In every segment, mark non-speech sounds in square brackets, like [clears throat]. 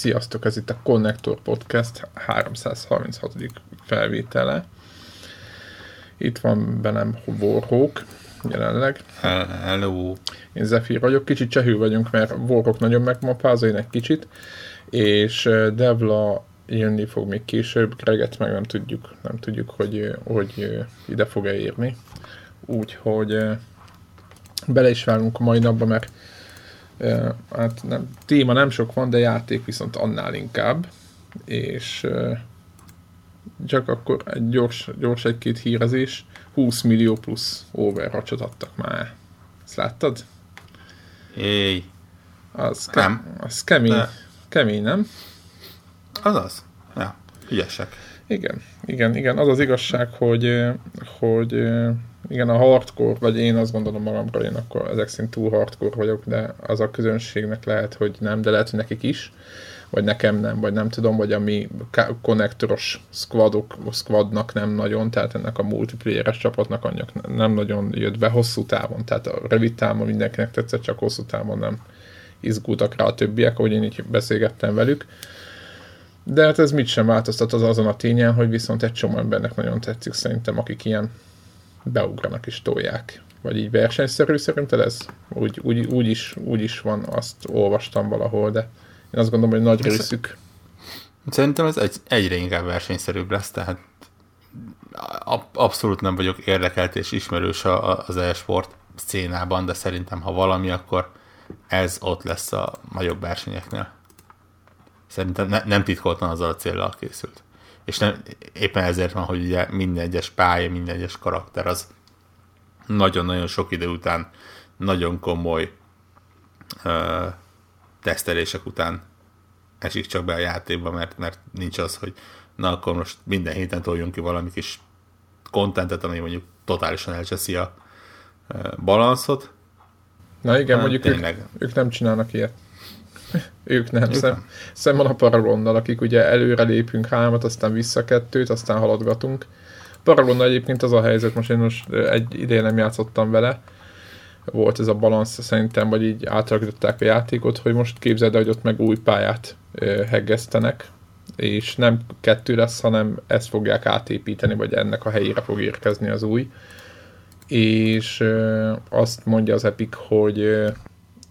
Sziasztok, ez itt a Connector Podcast 336. felvétele. Itt van bennem Warhawk jelenleg. Hello. Én Zephyr vagyok, kicsit csehű vagyunk, mert Warhawk nagyon megmapáz, én egy kicsit, és Devla jönni fog még később, Greget meg nem tudjuk, nem tudjuk, hogy, hogy ide fog-e érni. Úgyhogy bele is válunk a mai napba, mert hát nem, téma nem sok van, de játék viszont annál inkább, és csak akkor egy gyors, gyors egy-két hírezés, 20 millió plusz overwatch adtak már. Ezt láttad? Éj. Az, ke- nem. az kemény, de... kemény, nem? Az az. Ja, ügyesek. Igen, igen, igen. Az az igazság, hogy, hogy igen, a hardcore, vagy én azt gondolom magamra, én akkor ezek szerint túl hardcore vagyok, de az a közönségnek lehet, hogy nem, de lehet, hogy nekik is, vagy nekem nem, vagy nem tudom, vagy ami konnektoros squadok, squadnak nem nagyon, tehát ennek a multiplayeres csapatnak annak nem nagyon jött be hosszú távon, tehát a rövid távon mindenkinek tetszett, csak hosszú távon nem izgultak rá a többiek, ahogy én így beszélgettem velük. De hát ez mit sem változtat az azon a tényen, hogy viszont egy csomó embernek nagyon tetszik szerintem, akik ilyen beugranak és tolják. Vagy így versenyszerű szerinted ez? Úgy, úgy, úgy, is, úgy is van, azt olvastam valahol, de én azt gondolom, hogy nagy részük. Szerintem ez egy, egyre inkább versenyszerűbb lesz, tehát abszolút nem vagyok érdekelt és ismerős az e-sport szénában, de szerintem ha valami, akkor ez ott lesz a nagyobb versenyeknél. Szerintem ne, nem titkoltan azzal a célral készült és nem, éppen ezért van, hogy ugye minden egyes pálya, minden egyes karakter az nagyon-nagyon sok idő után nagyon komoly ö, tesztelések után esik csak be a játékba, mert, mert nincs az, hogy na akkor most minden héten toljunk ki valami kis kontentet, ami mondjuk totálisan elcseszi a balanszot. Na igen, mondjuk ők, ők nem csinálnak ilyet. Ők nem. Szem, szemben a Paragonnal, akik ugye előre lépünk hármat, aztán vissza kettőt, aztán haladgatunk. Paragonnal egyébként az a helyzet, most én most egy ideje nem játszottam vele, volt ez a balansz szerintem, vagy így átalakították a játékot, hogy most képzeld hogy ott meg új pályát heggesztenek, és nem kettő lesz, hanem ezt fogják átépíteni, vagy ennek a helyére fog érkezni az új. És azt mondja az Epic, hogy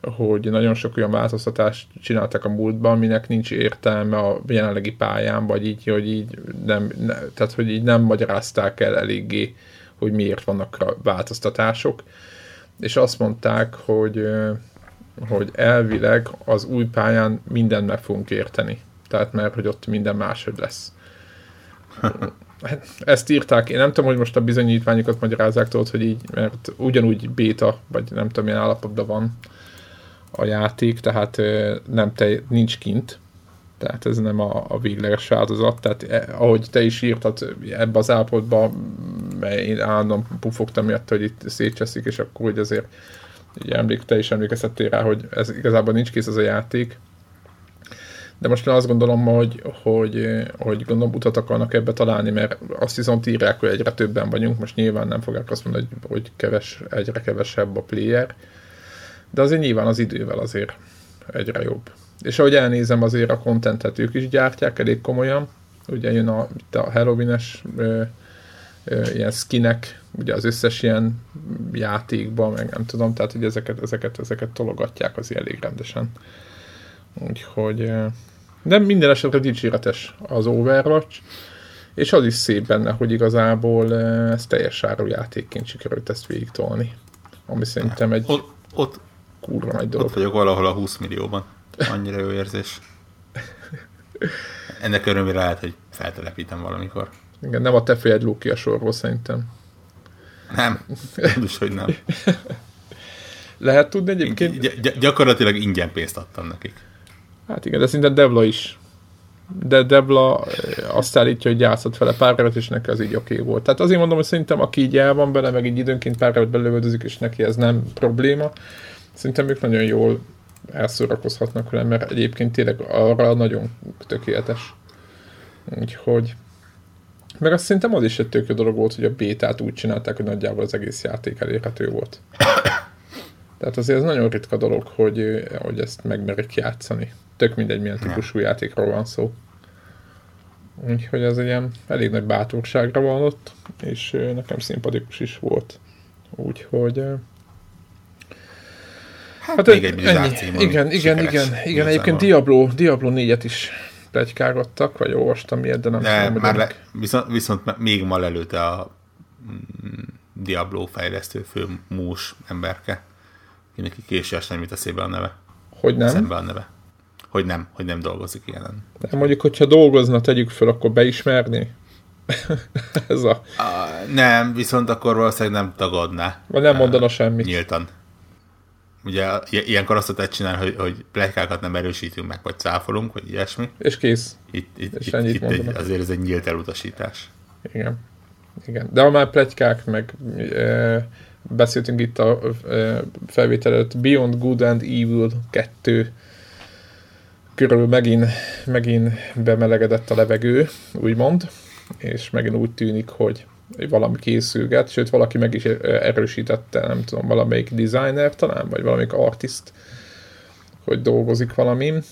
hogy nagyon sok olyan változtatást csináltak a múltban, aminek nincs értelme a jelenlegi pályán, vagy így, hogy így nem, ne, tehát hogy így nem magyarázták el eléggé, hogy miért vannak változtatások. És azt mondták, hogy, hogy elvileg az új pályán mindent meg fogunk érteni. Tehát mert, hogy ott minden máshogy lesz. [laughs] Ezt írták, én nem tudom, hogy most a bizonyítványokat magyarázzák, tudod, hogy így, mert ugyanúgy béta, vagy nem tudom, milyen állapotban van, a játék, tehát nem te, nincs kint, tehát ez nem a, a végleges változat, tehát e, ahogy te is írtad ebbe az állapotba, mert én állandóan pufogtam miatt, hogy itt szétcseszik, és akkor hogy azért így emlék, te is emlékeztettél rá, hogy ez igazából nincs kész az a játék. De most én azt gondolom, hogy, hogy, hogy gondolom utat akarnak ebbe találni, mert azt viszont írják, hogy egyre többen vagyunk, most nyilván nem fogják azt mondani, hogy, hogy keves, egyre kevesebb a player, de azért nyilván az idővel azért egyre jobb. És ahogy elnézem, azért a kontentet ők is gyártják elég komolyan. Ugye jön a, itt a Halloween-es ö, ö, ilyen skinek, ugye az összes ilyen játékban, meg nem tudom, tehát hogy ezeket, ezeket, ezeket tologatják az elég rendesen. Úgyhogy de minden esetre dicséretes az Overwatch, és az is szép benne, hogy igazából ez teljes áru játékként sikerült ezt végig tolni. Ami szerintem egy... Ott, ott, kurva nagy dolog. Ott vagyok valahol a 20 millióban. Annyira jó érzés. Ennek örömére lehet, hogy feltelepítem valamikor. Igen, nem a te fejed lók ki a sorból szerintem. Nem, biztos, hogy nem. Lehet tudni egyébként? Gy- gyakorlatilag ingyen pénzt adtam nekik. Hát igen, de szinte Devla is. De Devla eh, azt állítja, hogy játszott vele pár évet, és neki az így oké okay volt. Tehát azért mondom, hogy szerintem aki így el van bele, meg így időnként pár évet belövöldözik, és neki ez nem probléma, Szerintem ők nagyon jól elszórakozhatnak vele, mert egyébként tényleg arra nagyon tökéletes. Úgyhogy meg azt szerintem az is egy tök jó dolog volt, hogy a bétát úgy csinálták, hogy nagyjából az egész játék elérhető volt. Tehát azért ez nagyon ritka dolog, hogy, hogy ezt megmerik játszani. Tök mindegy, milyen típusú játékról van szó. Úgyhogy ez egy ilyen elég nagy bátorságra van ott, és nekem szimpatikus is volt. Úgyhogy... Hát, hát még egy ennyi. Cím, igen, igen, igen, igen. Egyébként Diablo, Diablo 4-et is plegykálgattak, vagy olvastam ilyet, de nem de tudom, már le, viszont, viszont még ma lelőtte a mm, Diablo fejlesztő fő mús emberke, kinek később nem jut eszébe a neve. Hogy nem? Szembe a neve. Hogy nem, hogy nem dolgozik ilyen. De mondjuk, hogyha dolgozna, tegyük föl, akkor beismerni? [laughs] Ez a... a... Nem, viszont akkor valószínűleg nem tagadná. Vagy nem mondana semmit. Nyíltan. Ugye ilyenkor azt lehet csinálni, hogy, hogy plekákat nem erősítünk meg, vagy cáfolunk, vagy ilyesmi. És kész. Itt, itt, és itt, itt egy, azért ez egy nyílt elutasítás. Igen. Igen. De ha már plegykák, meg e, beszéltünk itt a e, felvétel előtt, Beyond Good and Evil 2 körül megint, megint bemelegedett a levegő, úgymond, és megint úgy tűnik, hogy valami készülget, sőt valaki meg is erősítette, nem tudom, valamelyik designer talán, vagy valamelyik artist, hogy dolgozik valamin.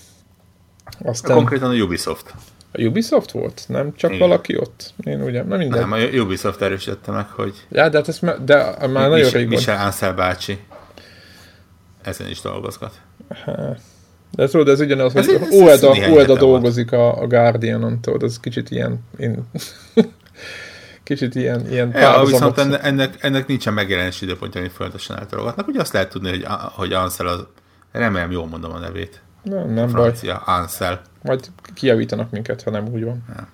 Aztán... Konkrétan a Ubisoft. A Ubisoft volt? Nem csak Igen. valaki ott? Én ugye, nem minden. Nem, a Ubisoft erősítette meg, hogy... Ja, de hát ez de már nagyon Mich- régóta. Michel Ansel bácsi ezen is dolgozgat. Hát. De tudod, ez ugyanaz, hogy Ueda, Ueda dolgozik a, a Guardianon, tudod, ez kicsit ilyen... Én... kicsit ilyen, ilyen ja, viszont ennek, ennek, ennek nincsen megjelenési időpontja, amit folyamatosan eltologatnak. Ugye azt lehet tudni, hogy, hogy Ansel az, remélem jól mondom a nevét. Nem, nem francia, baj. Ansel. Majd kijavítanak minket, ha nem úgy van. Ja.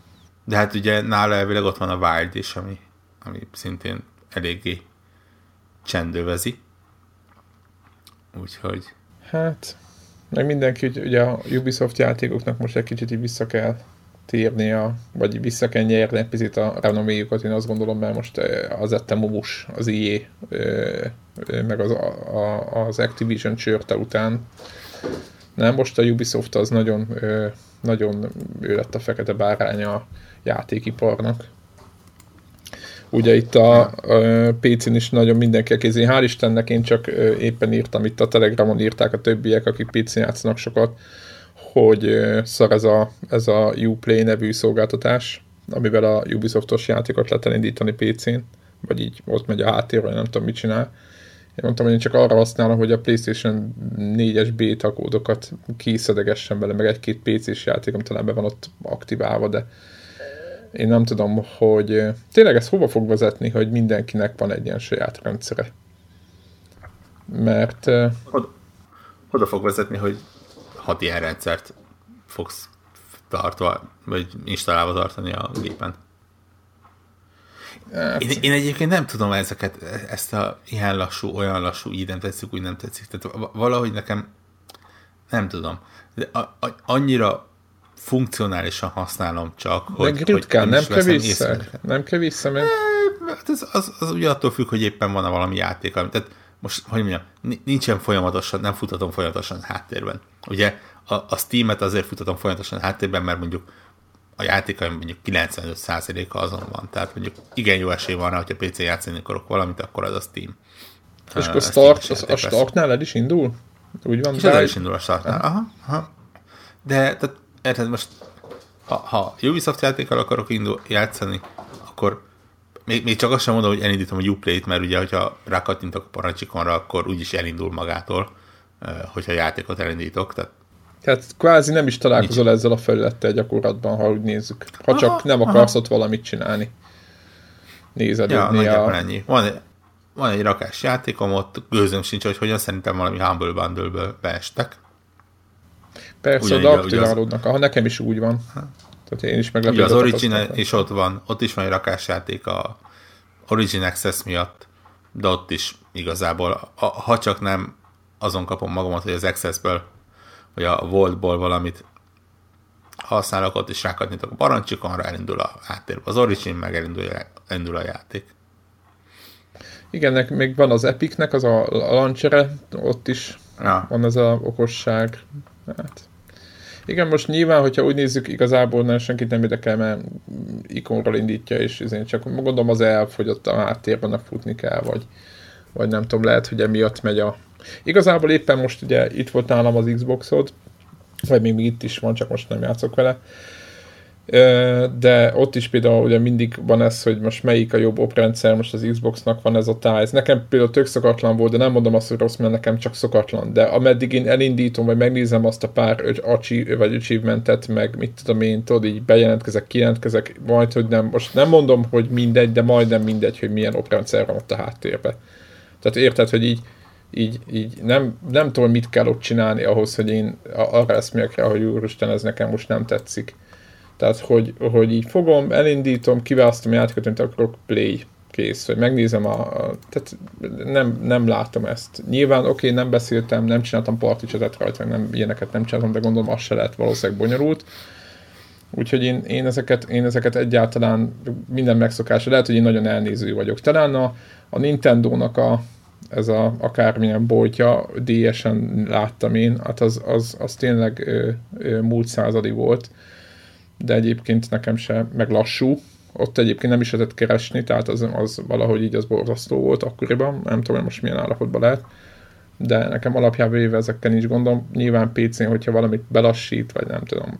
De hát ugye nála elvileg ott van a Wild is, ami, ami szintén eléggé csendővezi. Úgyhogy... Hát, meg mindenki, ugye a Ubisoft játékoknak most egy kicsit így vissza kell térnie, vagy vissza kell nyerni egy picit a renoméjukat, én azt gondolom, mert most eh, az Ettemomus, az IE, eh, eh, meg az, a, az Activision csörte után. Nem, most a Ubisoft az nagyon, nagyon ő lett a fekete báránya a játékiparnak. Ugye itt a, a PC-n is nagyon mindenki kézi. Hál' Istennek én csak éppen írtam, itt a Telegramon írták a többiek, akik PC-n játszanak sokat, hogy szar ez a, ez a Uplay nevű szolgáltatás, amivel a Ubisoftos játékot lehet elindítani PC-n, vagy így ott megy a háttérről, nem tudom mit csinál. Én mondtam, hogy én csak arra használom, hogy a PlayStation 4-es beta kódokat kiszedegessen vele, meg egy-két PC-s játékom talán be van ott aktiválva, de én nem tudom, hogy tényleg ez hova fog vezetni, hogy mindenkinek van egy ilyen saját rendszere. Mert... Oda, oda fog vezetni, hogy hat ilyen rendszert fogsz tartva, vagy installálva tartani a gépen. Hát... Én, én egyébként nem tudom ezeket, ezt a ilyen lassú, olyan lassú, így nem tetszik, úgy nem tetszik. Tehát valahogy nekem nem tudom. De a, a, annyira funkcionálisan használom csak, hogy, hogy nem, kell vissza. Nem kell vissza, mert... Hát az, az, az, ugye attól függ, hogy éppen van-e valami játék. Tehát most, hogy mondjam, nincsen folyamatosan, nem futhatom folyamatosan háttérben. Ugye a, a Steam-et azért futhatom folyamatosan háttérben, mert mondjuk a játékaim mondjuk 95%-a azon van. Tehát mondjuk igen jó esély van rá, hogyha PC játszani akarok valamit, akkor az a Steam. És akkor start, a, a startnál el is indul? Úgy van? És el is indul a startnál. Aha, aha. De tehát érted, most ha, ha Ubisoft játékkal akarok indul, játszani, akkor még, még csak azt sem mondom, hogy elindítom a Uplay-t, mert ugye, hogyha rákattintok a parancsikonra, akkor úgyis elindul magától, hogyha játékot elindítok. Tehát tehát kvázi nem is találkozol Nincs. ezzel a felülettel gyakorlatban, ha úgy nézzük. Ha aha, csak nem akarsz aha. ott valamit csinálni. Nézed, ja, a... ennyi. Van, egy, van egy rakás játékom, ott gőzöm sincs, hogy hogyan szerintem valami Humble Bundle-ből beestek. Persze, de aktiválódnak. Aha, nekem is úgy van. Tehát én is Ugye az Origin is ott van, ott is van egy rakásjáték a Origin Access miatt, de ott is igazából, ha csak nem azon kapom magamat, hogy az Access-ből, vagy a Voltból valamit használok, ott is rákatnyitok a parancsikonra, elindul a háttérbe az Origin, meg elindul, elindul a játék. Igen, még van az Epicnek, az a launcher ott is ja. van ez a okosság. Hát, igen, most nyilván, hogyha úgy nézzük, igazából nem senkit nem érdekel, mert ikonról indítja, és én csak gondolom az elf, hogy ott a háttérben futni kell, vagy, vagy nem tudom, lehet, hogy emiatt megy a... Igazából éppen most ugye itt volt nálam az Xboxod, vagy még itt is van, csak most nem játszok vele, de ott is például ugye mindig van ez, hogy most melyik a jobb oprendszer, most az Xboxnak van ez a táj. Nekem például tök szokatlan volt, de nem mondom azt, hogy rossz, mert nekem csak szokatlan. De ameddig én elindítom, vagy megnézem azt a pár achi, vagy achievementet, meg mit tudom én, tudod, így bejelentkezek, kijelentkezek, majd, hogy nem, most nem mondom, hogy mindegy, de majdnem mindegy, hogy milyen oprendszer van ott a háttérbe. Tehát érted, hogy így, így, így nem, nem tudom, mit kell ott csinálni ahhoz, hogy én arra eszmélyek rá, hogy úristen, ez nekem most nem tetszik tehát, hogy, hogy így fogom, elindítom, kiválasztom a játékot, mint akarok play, kész, hogy megnézem a, a tehát nem, nem látom ezt. Nyilván oké, okay, nem beszéltem, nem csináltam party chatet rajta, nem, ilyeneket nem csináltam, de gondolom az se lehet valószínűleg bonyolult. Úgyhogy én, én, ezeket, én ezeket egyáltalán minden megszokásra, lehet, hogy én nagyon elnéző vagyok. Talán a, a Nintendo-nak a, ez a akármilyen boltja, DS-en láttam én, hát az, az, az tényleg ö, ö, múlt századi volt de egyébként nekem se, meg lassú. Ott egyébként nem is lehetett keresni, tehát az, az valahogy így az borzasztó volt akkoriban, nem tudom, hogy most milyen állapotban lehet, de nekem alapjában véve ezekkel nincs gondom. Nyilván PC-n, hogyha valamit belassít, vagy nem tudom,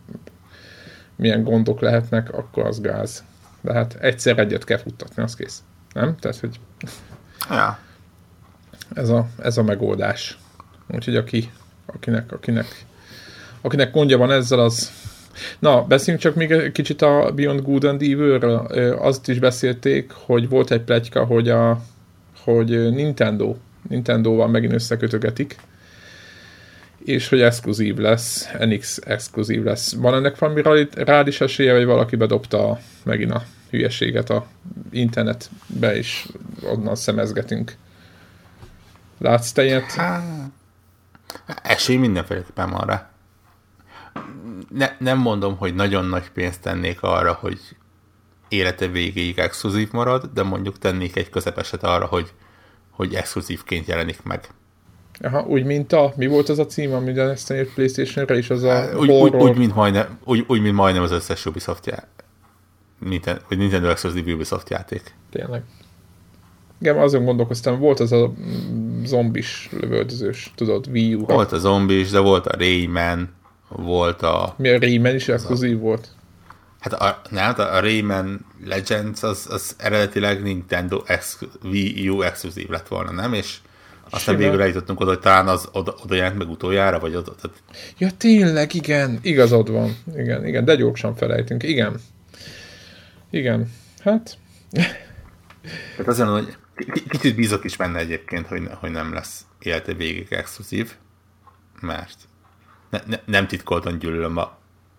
milyen gondok lehetnek, akkor az gáz. De hát egyszer egyet kell futtatni, az kész. Nem? Tehát, hogy ja. ez, a, ez a megoldás. Úgyhogy aki, akinek, akinek, akinek gondja van ezzel, az, Na, beszéljünk csak még egy kicsit a Beyond Good and Evil-ről. Azt is beszélték, hogy volt egy pletyka, hogy, a, hogy Nintendo, Nintendo-val megint összekötögetik, és hogy exkluzív lesz, NX exkluzív lesz. Van ennek valami rád is esélye, vagy valaki bedobta megint a hülyeséget a internetbe, és onnan szemezgetünk. Látsz te ilyet? Esély mindenféleképpen van rá ne, nem mondom, hogy nagyon nagy pénzt tennék arra, hogy élete végéig exkluzív marad, de mondjuk tennék egy közepeset arra, hogy, hogy exkluzívként jelenik meg. Aha, úgy, mint a, mi volt az a cím, amit ezt a Playstation-re is, az a úgy, úgy, úgy, mint majdnem, úgy, úgy, mint majdnem az összes Ubisoft já... Nintendo, vagy Nintendo Exclusive Ubisoft játék. Tényleg. Igen, azon gondolkoztam, volt az a zombis lövöldözős, tudod, Wii U. Volt a zombis, de volt a Rayman, volt a... Mi a Rayman is exkluzív volt? Hát a, nem, hát a Rayman Legends az, az eredetileg Nintendo ex, Wii U exkluzív lett volna, nem? És aztán végül eljutottunk oda, hogy talán az oda, oda jelent meg utoljára, vagy oda. Tehát... Ja, tényleg, igen, igazad van. Igen, igen, de gyorsan felejtünk. Igen. Igen. Hát... Tehát azért hogy kicsit bízok is benne egyébként, hogy, hogy nem lesz élete végig exkluzív, mert ne, ne, nem titkoltan gyűlölöm a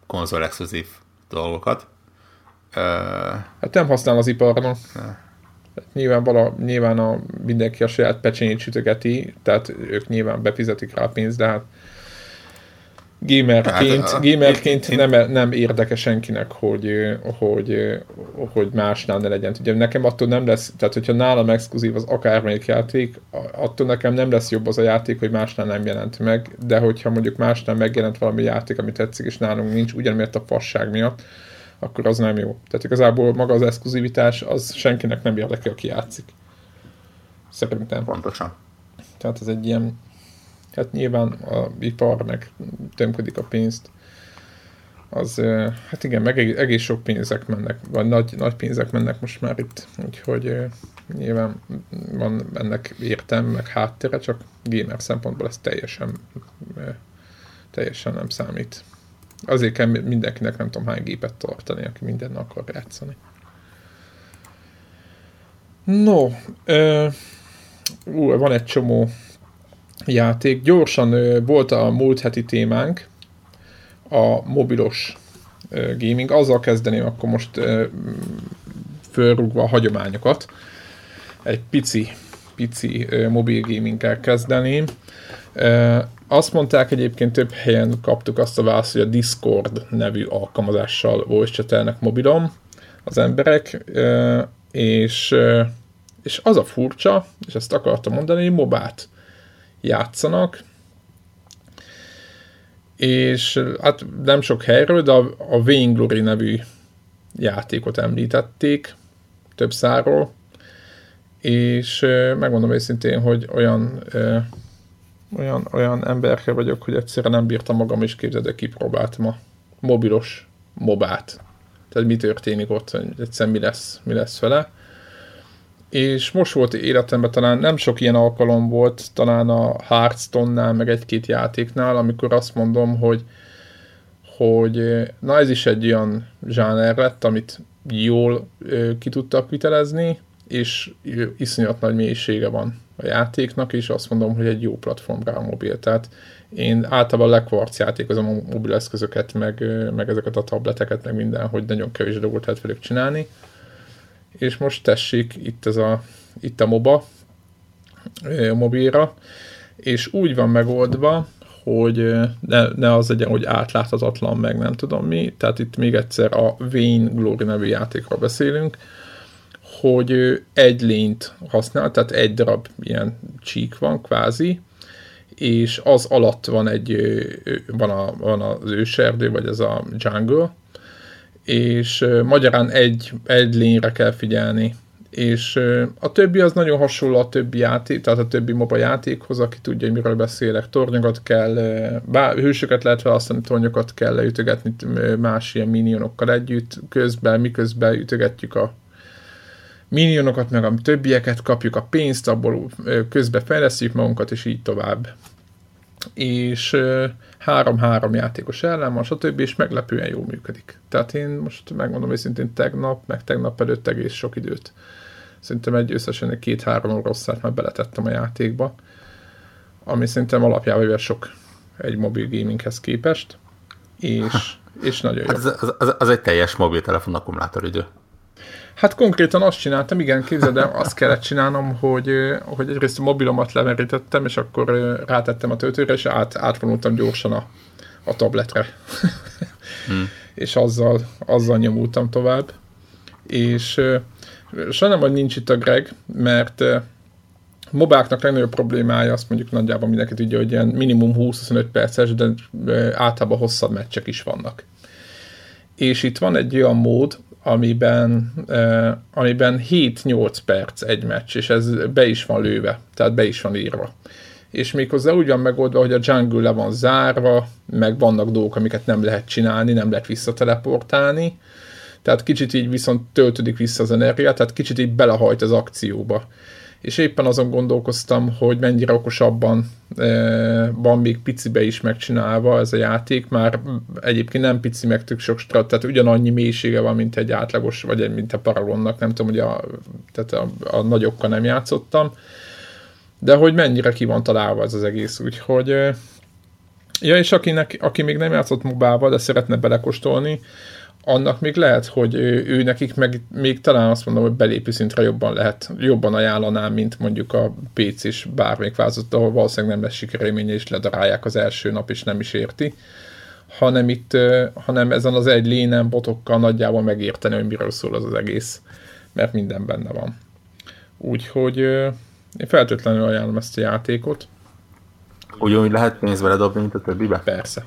konzol exkluzív dolgokat. Uh, hát nem használ az iparnak. Nyilván, vala, nyilván a, mindenki a saját pecsényt sütögeti, tehát ők nyilván befizetik rá a pénzt, de hát gamerként, hát, gamerként én, nem, nem érdeke senkinek, hogy, hogy, hogy másnál ne legyen. Ugye nekem attól nem lesz, tehát hogyha nálam exkluzív az akármelyik játék, attól nekem nem lesz jobb az a játék, hogy másnál nem jelent meg, de hogyha mondjuk másnál megjelent valami játék, ami tetszik, és nálunk nincs, ugyanmiatt a fasság miatt, akkor az nem jó. Tehát igazából maga az exkluzivitás, az senkinek nem érdekel, aki játszik. Szerintem. Pontosan. Tehát ez egy ilyen hát nyilván a ipar meg tömködik a pénzt, az, hát igen, meg egész sok pénzek mennek, vagy nagy, nagy pénzek mennek most már itt, úgyhogy nyilván van ennek értem, meg háttere, csak gamer szempontból ez teljesen, teljesen nem számít. Azért kell mindenkinek nem tudom hány gépet tartani, aki mindennel akar játszani. No, ö, ú, van egy csomó játék. Gyorsan volt a múlt heti témánk, a mobilos gaming. Azzal kezdeném akkor most fölrúgva a hagyományokat. Egy pici, pici mobil gaminggel kezdeném. Azt mondták egyébként több helyen kaptuk azt a választ, hogy a Discord nevű alkalmazással voice mobilom az emberek, és, és az a furcsa, és ezt akartam mondani, hogy mobát játszanak, és hát nem sok helyről, de a, a Vainglory nevű játékot említették több száról, és megmondom őszintén, hogy olyan olyan, olyan emberke vagyok, hogy egyszerűen nem bírtam magam, és képzeld, kipróbáltam a mobilos mobát. Tehát mi történik ott, hogy egyszerűen mi lesz, mi lesz vele. És most volt életemben talán nem sok ilyen alkalom volt, talán a Hearthstone-nál, meg egy-két játéknál, amikor azt mondom, hogy hogy na ez is egy olyan zsáner lett, amit jól ki tudtak vitelezni, és iszonyat nagy mélysége van a játéknak, és azt mondom, hogy egy jó platform rá a mobil. Tehát én általában lekvarc játékozom a mobil eszközöket, meg, meg ezeket a tableteket, meg minden, hogy nagyon kevés dolgot lehet velük csinálni. És most tessék, itt, ez a, itt a MOBA, a mobilra, és úgy van megoldva, hogy ne, ne az legyen, hogy átláthatatlan, meg nem tudom mi, tehát itt még egyszer a Wayne Glory nevű játékról beszélünk, hogy egy lényt használ, tehát egy darab ilyen csík van kvázi, és az alatt van egy, van, a, van az őserdő, vagy ez a jungle, és magyarán egy, egy lényre kell figyelni, és a többi az nagyon hasonló a többi játék, tehát a többi MOBA játékhoz, aki tudja, hogy miről beszélek. Tornyokat kell, bár, hősöket lehet választani, tornyokat kell leütögetni más ilyen minionokkal együtt, közben, miközben ütögetjük a minionokat, meg a többieket, kapjuk a pénzt, abból közbe fejlesztjük magunkat, és így tovább. És három-három játékos ellen van, stb. és meglepően jól működik. Tehát én most megmondom őszintén tegnap, meg tegnap előtt egész sok időt. Szerintem egy összesen egy két-három rosszát már beletettem a játékba, ami szerintem alapjában sok egy mobil gaminghez képest, és, és nagyon jó. Hát az, az, az, az egy teljes mobiltelefon akkumulátoridő. Hát konkrétan azt csináltam, igen, képzeld el, azt kellett csinálnom, hogy, hogy egyrészt a mobilomat lemerítettem, és akkor rátettem a töltőre, és át, átvonultam gyorsan a, a tabletre. [laughs] hmm. és azzal, azzal nyomultam tovább. És sajnálom, hogy nincs itt a Greg, mert mobáknak legnagyobb problémája, azt mondjuk nagyjából mindenki tudja, hogy ilyen minimum 20-25 perces, de általában hosszabb meccsek is vannak. És itt van egy olyan mód, amiben, uh, amiben 7-8 perc egy meccs, és ez be is van lőve, tehát be is van írva. És méghozzá úgy van megoldva, hogy a jungle le van zárva, meg vannak dolgok, amiket nem lehet csinálni, nem lehet visszateleportálni, tehát kicsit így viszont töltődik vissza az energia, tehát kicsit így belehajt az akcióba és éppen azon gondolkoztam, hogy mennyire okosabban e, van még picibe is megcsinálva ez a játék, már egyébként nem pici, meg tök sok strat, tehát ugyanannyi mélysége van, mint egy átlagos, vagy egy, mint a Paragonnak, nem tudom, hogy a, tehát a, a nagyokkal nem játszottam, de hogy mennyire ki van találva ez az egész, úgyhogy e, ja, és akinek, aki még nem játszott mobával, de szeretne belekostolni, annak még lehet, hogy ő, ő nekik meg még talán azt mondom, hogy belépő szintre jobban lehet, jobban ajánlanám, mint mondjuk a PC-s bármelyik változat, ahol valószínűleg nem lesz sikerélménye, és ledarálják az első nap, és nem is érti hanem itt, hanem ezen az egy lénen botokkal nagyjából megérteni, hogy miről szól az az egész, mert minden benne van. Úgyhogy én feltétlenül ajánlom ezt a játékot. Ugyanúgy lehet pénzbe ledobni, mint a többibe? Persze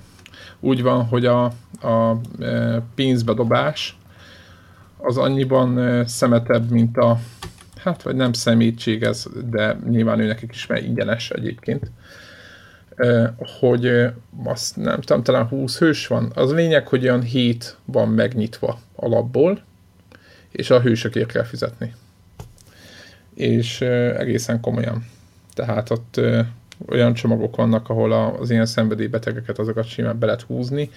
úgy van, hogy a, a e, pénzbedobás az annyiban e, szemetebb, mint a, hát vagy nem szemétség ez, de nyilván ő nekik is mert ingyenes egyébként, e, hogy azt nem tudom, talán 20 hős van. Az lényeg, hogy olyan 7 van megnyitva alapból, és a hősökért kell fizetni. És egészen komolyan. Tehát ott olyan csomagok vannak, ahol az ilyen szenvedélybetegeket azokat simán be lehet húzni,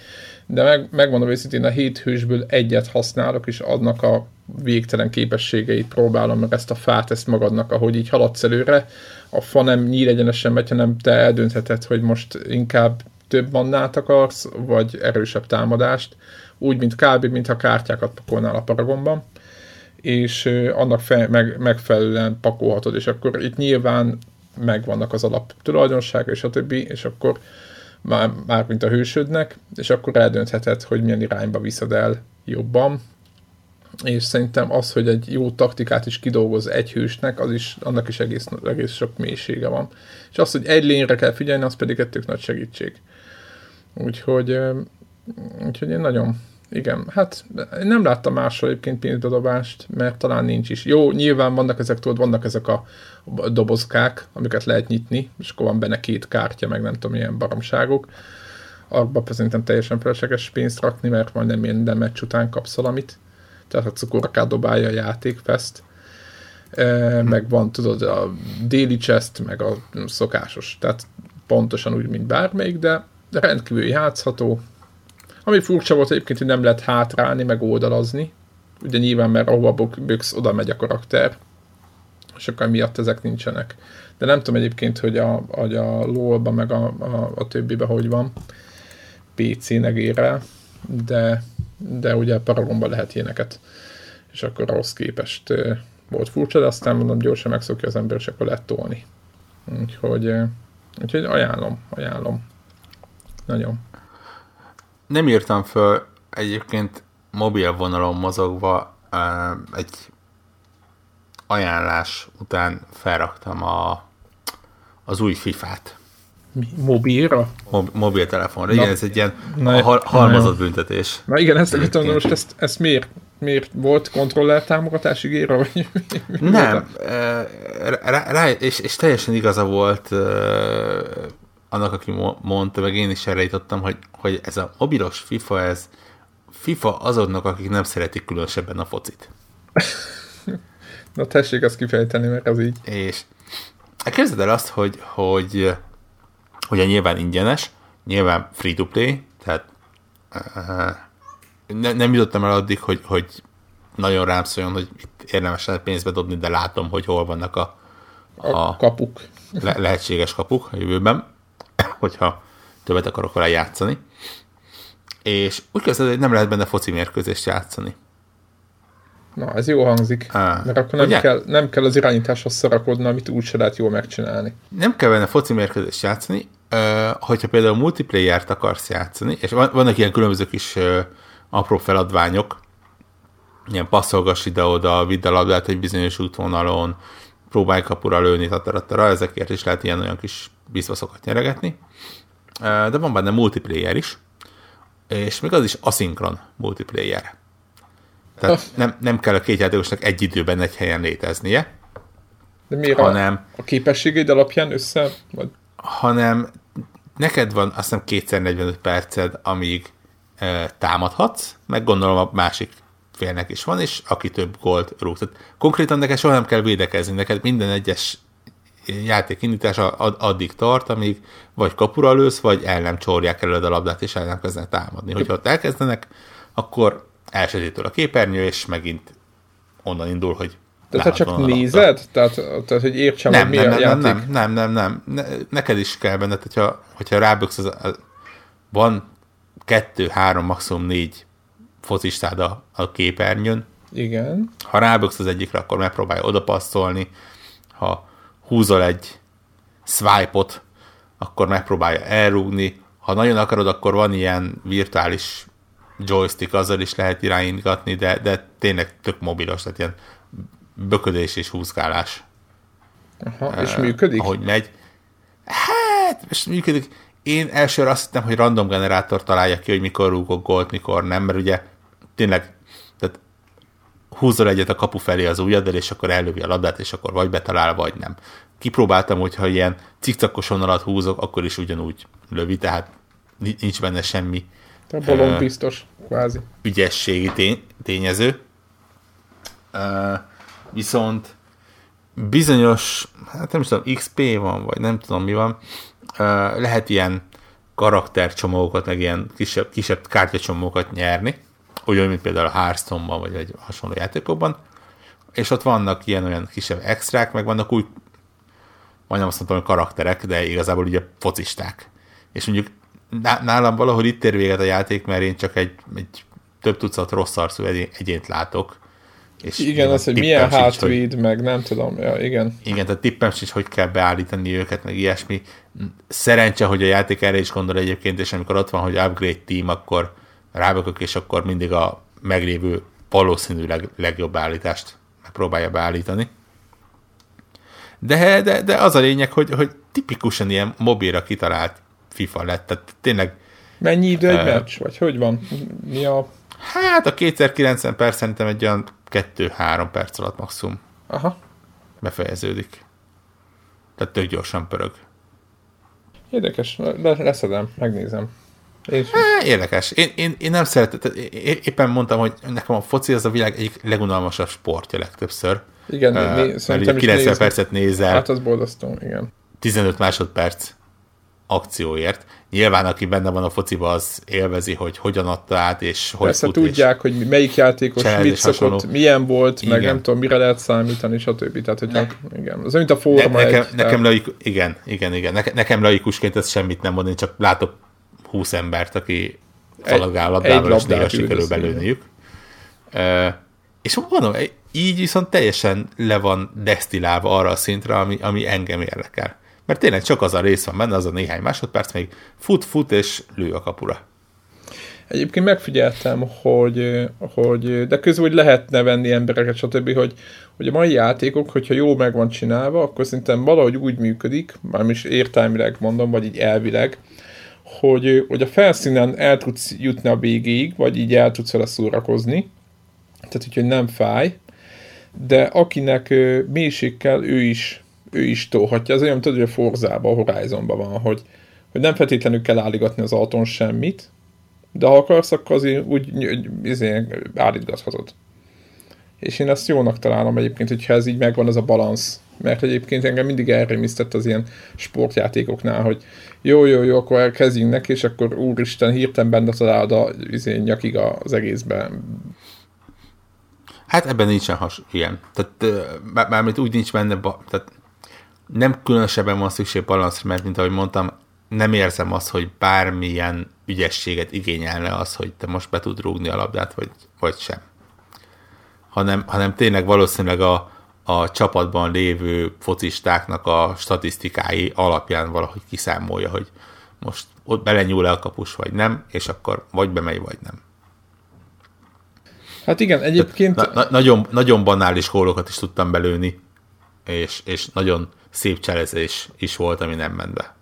de meg, megmondom őszintén, a hét hősből egyet használok, és adnak a végtelen képességeit próbálom meg ezt a fát, ezt magadnak, ahogy így haladsz előre, a fa nem nyír egyenesen megy, hanem te eldöntheted, hogy most inkább több mannát akarsz, vagy erősebb támadást, úgy, mint kb. mintha kártyákat pakolnál a Paragonban, és annak fe, meg, megfelelően pakolhatod, és akkor itt nyilván megvannak az alap tulajdonsága, és a többi, és akkor már, már mint a hősödnek, és akkor eldöntheted, hogy milyen irányba viszed el jobban, és szerintem az, hogy egy jó taktikát is kidolgoz egy hősnek, az is, annak is egész, egész sok mélysége van. És az, hogy egy lényre kell figyelni, az pedig egy tök nagy segítség. Úgyhogy, úgyhogy én nagyon, igen. Hát nem láttam máshol egyébként pénzbedobást, mert talán nincs is. Jó, nyilván vannak ezek, tudod, vannak ezek a dobozkák, amiket lehet nyitni, és akkor van benne két kártya, meg nem tudom, milyen baromságok. Arba szerintem teljesen felesleges pénzt rakni, mert majd nem minden meccs után kapsz valamit. Tehát a cukorkát dobálja a játékfest. E, meg van, tudod, a daily chest, meg a szokásos. Tehát pontosan úgy, mint bármelyik, de rendkívül játszható, ami furcsa volt egyébként, hogy nem lehet hátrálni, meg oldalazni. Ugye nyilván, mert ahova böksz, oda megy a karakter. És akkor miatt ezek nincsenek. De nem tudom egyébként, hogy a, hogy a LOL-ba, meg a, a, a többibe hogy van. PC-n egére, de, de ugye Paragonban lehet ilyeneket. És akkor ahhoz képest volt furcsa, de aztán mondom, gyorsan megszokja az ember, és akkor lehet tolni. Úgyhogy, úgyhogy ajánlom, ajánlom. Nagyon nem írtam föl egyébként mobil vonalon mozogva egy ajánlás után felraktam a, az új FIFA-t. Mi? Mobilra? Mob, mobiltelefonra. Igen, ez egy ilyen na, hal, halmazott na, büntetés. Na igen, ezt akartam, most ezt, ezt miért, miért volt kontroller támogatás ígéra? Vagy Nem, rá, rá, és, és teljesen igaza volt annak, aki mondta, meg én is erre jutottam, hogy, hogy ez a mobilos FIFA, ez FIFA azoknak, akik nem szeretik különösebben a focit. [laughs] Na tessék azt kifejteni, mert az így. És képzeld el azt, hogy, hogy ugye nyilván ingyenes, nyilván free-to-play, tehát uh, ne, nem jutottam el addig, hogy, hogy nagyon rám szóljon, hogy itt érdemes lehet pénzbe dobni, de látom, hogy hol vannak a, a, a kapuk. Le, lehetséges kapuk a jövőben hogyha többet akarok vele játszani. És úgy kezdett, hogy nem lehet benne foci mérkőzést játszani. Na, ez jó hangzik. Á, mert akkor nem kell, nem kell az irányításhoz szarakodni, amit úgy se lehet jól megcsinálni. Nem kell benne foci mérkőzést játszani, hogyha például multiplayer-t akarsz játszani, és vannak ilyen különböző kis apró feladványok, ilyen passzolgass ide-oda, vidd a labdát egy bizonyos útvonalon, próbálj kapura lőni, tataratara, ezekért is lehet ilyen-olyan kis bizbaszokat nyeregetni. De van benne multiplayer is, és még az is aszinkron multiplayer. Tehát nem, nem kell a két játékosnak egy időben egy helyen léteznie. De miért hanem, a, a képességeid alapján össze? Vagy? Hanem neked van azt hiszem kétszer 45 perced, amíg e, támadhatsz, meg gondolom a másik félnek is van, és aki több gólt rúg. Tehát konkrétan neked soha nem kell védekezni, neked minden egyes játék indítása addig tart, amíg vagy kapura lősz, vagy el nem csorják előd a labdát, és el nem kezdenek támadni. Hogyha ott elkezdenek, akkor elsötétől a képernyő, és megint onnan indul, hogy tehát csak nézed? Tehát, tehát, hogy értsem, nem, hogy mi nem, a nem, játék? Nem, nem, nem, nem. Ne, neked is kell benne, hogyha, hogyha ráböksz, az, az, van kettő, három, maximum négy focistád a, a képernyőn. Igen. Ha ráböksz az egyikre, akkor megpróbálja odapasszolni. Ha húzol egy swipe-ot, akkor megpróbálja elrúgni. Ha nagyon akarod, akkor van ilyen virtuális joystick, azzal is lehet irányítgatni, de, de tényleg tök mobilos, tehát ilyen böködés és húzgálás. Aha, és működik? Ahogy megy. Hát, és működik. Én elsőre azt hittem, hogy random generátor találja ki, hogy mikor rúgok gólt, mikor nem, mert ugye tényleg húzol egyet a kapu felé az ujjaddal, és akkor elővi a labdát, és akkor vagy betalál, vagy nem. Kipróbáltam, hogyha ilyen cikcakos vonalat húzok, akkor is ugyanúgy lövi, tehát nincs benne semmi a balon biztos, kvázi. Ügyességi tény, tényező. Uh, viszont bizonyos, hát nem is tudom, XP van, vagy nem tudom mi van, uh, lehet ilyen karaktercsomókat, meg ilyen kisebb, kisebb kártyacsomókat nyerni, olyan, mint például a Hearthstone-ban, vagy egy hasonló játékokban, és ott vannak ilyen olyan kisebb extrák, meg vannak új, majdnem azt mondtam, hogy karakterek, de igazából ugye focisták. És mondjuk nálam valahogy itt ér véget a játék, mert én csak egy, egy több tucat rossz arcú egyént látok. És igen, az, hogy milyen hátvéd, meg nem tudom, ja, igen. Igen, tehát tippem sincs, hogy kell beállítani őket, meg ilyesmi. Szerencse, hogy a játék erre is gondol egyébként, és amikor ott van, hogy upgrade team, akkor rábökök, és akkor mindig a meglévő valószínűleg legjobb állítást megpróbálja beállítani. De, de, de az a lényeg, hogy, hogy tipikusan ilyen mobilra kitalált FIFA lett, tehát tényleg... Mennyi idő egy uh, meccs, vagy hogy van? Mi a... Hát a 290 perc szerintem egy olyan 2-3 perc alatt maximum Aha. befejeződik. Tehát tök gyorsan pörög. Érdekes, le, leszedem, megnézem. És É, érdekes. Én, én, én nem szeretem, éppen mondtam, hogy nekem a foci az a világ egyik legunalmasabb sportja legtöbbször. igen, Uh, né, szerintem is 90 nézem. percet nézel, Hát az boldasztó, igen. 15 másodperc akcióért. Nyilván, aki benne van a fociba, az élvezi, hogy hogyan adta át, és hogy Persze fut, tudják, hogy melyik játékos Challenge mit és szokott, hasonló. milyen volt, meg Igen. nem tudom, mire lehet számítani, stb. Tehát, hogy igen. Az mint a Ne, forma nekem, egy, nekem laik, igen, igen, igen. Neke, nekem laikusként ez semmit nem mond, én csak látok 20 embert, aki szalagál egy labdával, és néha sikerül belőniük. Uh, és mondom, így viszont teljesen le van desztilálva arra a szintre, ami, ami engem érdekel. Mert tényleg csak az a rész van benne, az a néhány másodperc, még fut, fut, és lő a kapura. Egyébként megfigyeltem, hogy, hogy de közül, hogy lehetne venni embereket, stb., hogy, hogy a mai játékok, hogyha jól meg van csinálva, akkor szerintem valahogy úgy működik, már is értelmileg mondom, vagy így elvileg, hogy, hogy a felszínen el tudsz jutni a végéig, vagy így el tudsz vele szórakozni, tehát úgyhogy nem fáj, de akinek mélység ő is, ő is tolhatja. Ez olyan, tudod, hogy a Forzában, a Horizonban van, hogy, hogy nem feltétlenül kell állítgatni az autón semmit, de ha akarsz, akkor azért úgy izé, állítgathatod. És én ezt jónak találom egyébként, hogyha ez így megvan, ez a balansz. Mert egyébként engem mindig elrémisztett az ilyen sportjátékoknál, hogy jó, jó, jó, akkor elkezdjünk neki, és akkor úristen, hirtelen benne találod a izé, nyakig az egészben. Hát ebben nincsen has, ilyen. Tehát mármint úgy nincs benne, tehát nem különösebben van szükség balanszra, mert mint ahogy mondtam, nem érzem azt, hogy bármilyen ügyességet igényelne az, hogy te most be tud rúgni a labdát, vagy, vagy sem. Hanem, hanem tényleg valószínűleg a, a csapatban lévő focistáknak a statisztikái alapján valahogy kiszámolja, hogy most ott belenyúl el a kapus, vagy nem, és akkor vagy bemegy, vagy nem. Hát igen, egyébként... Na, na, nagyon, nagyon banális gólokat is tudtam belőni, és, és nagyon szép cselezés is volt, ami nem ment be.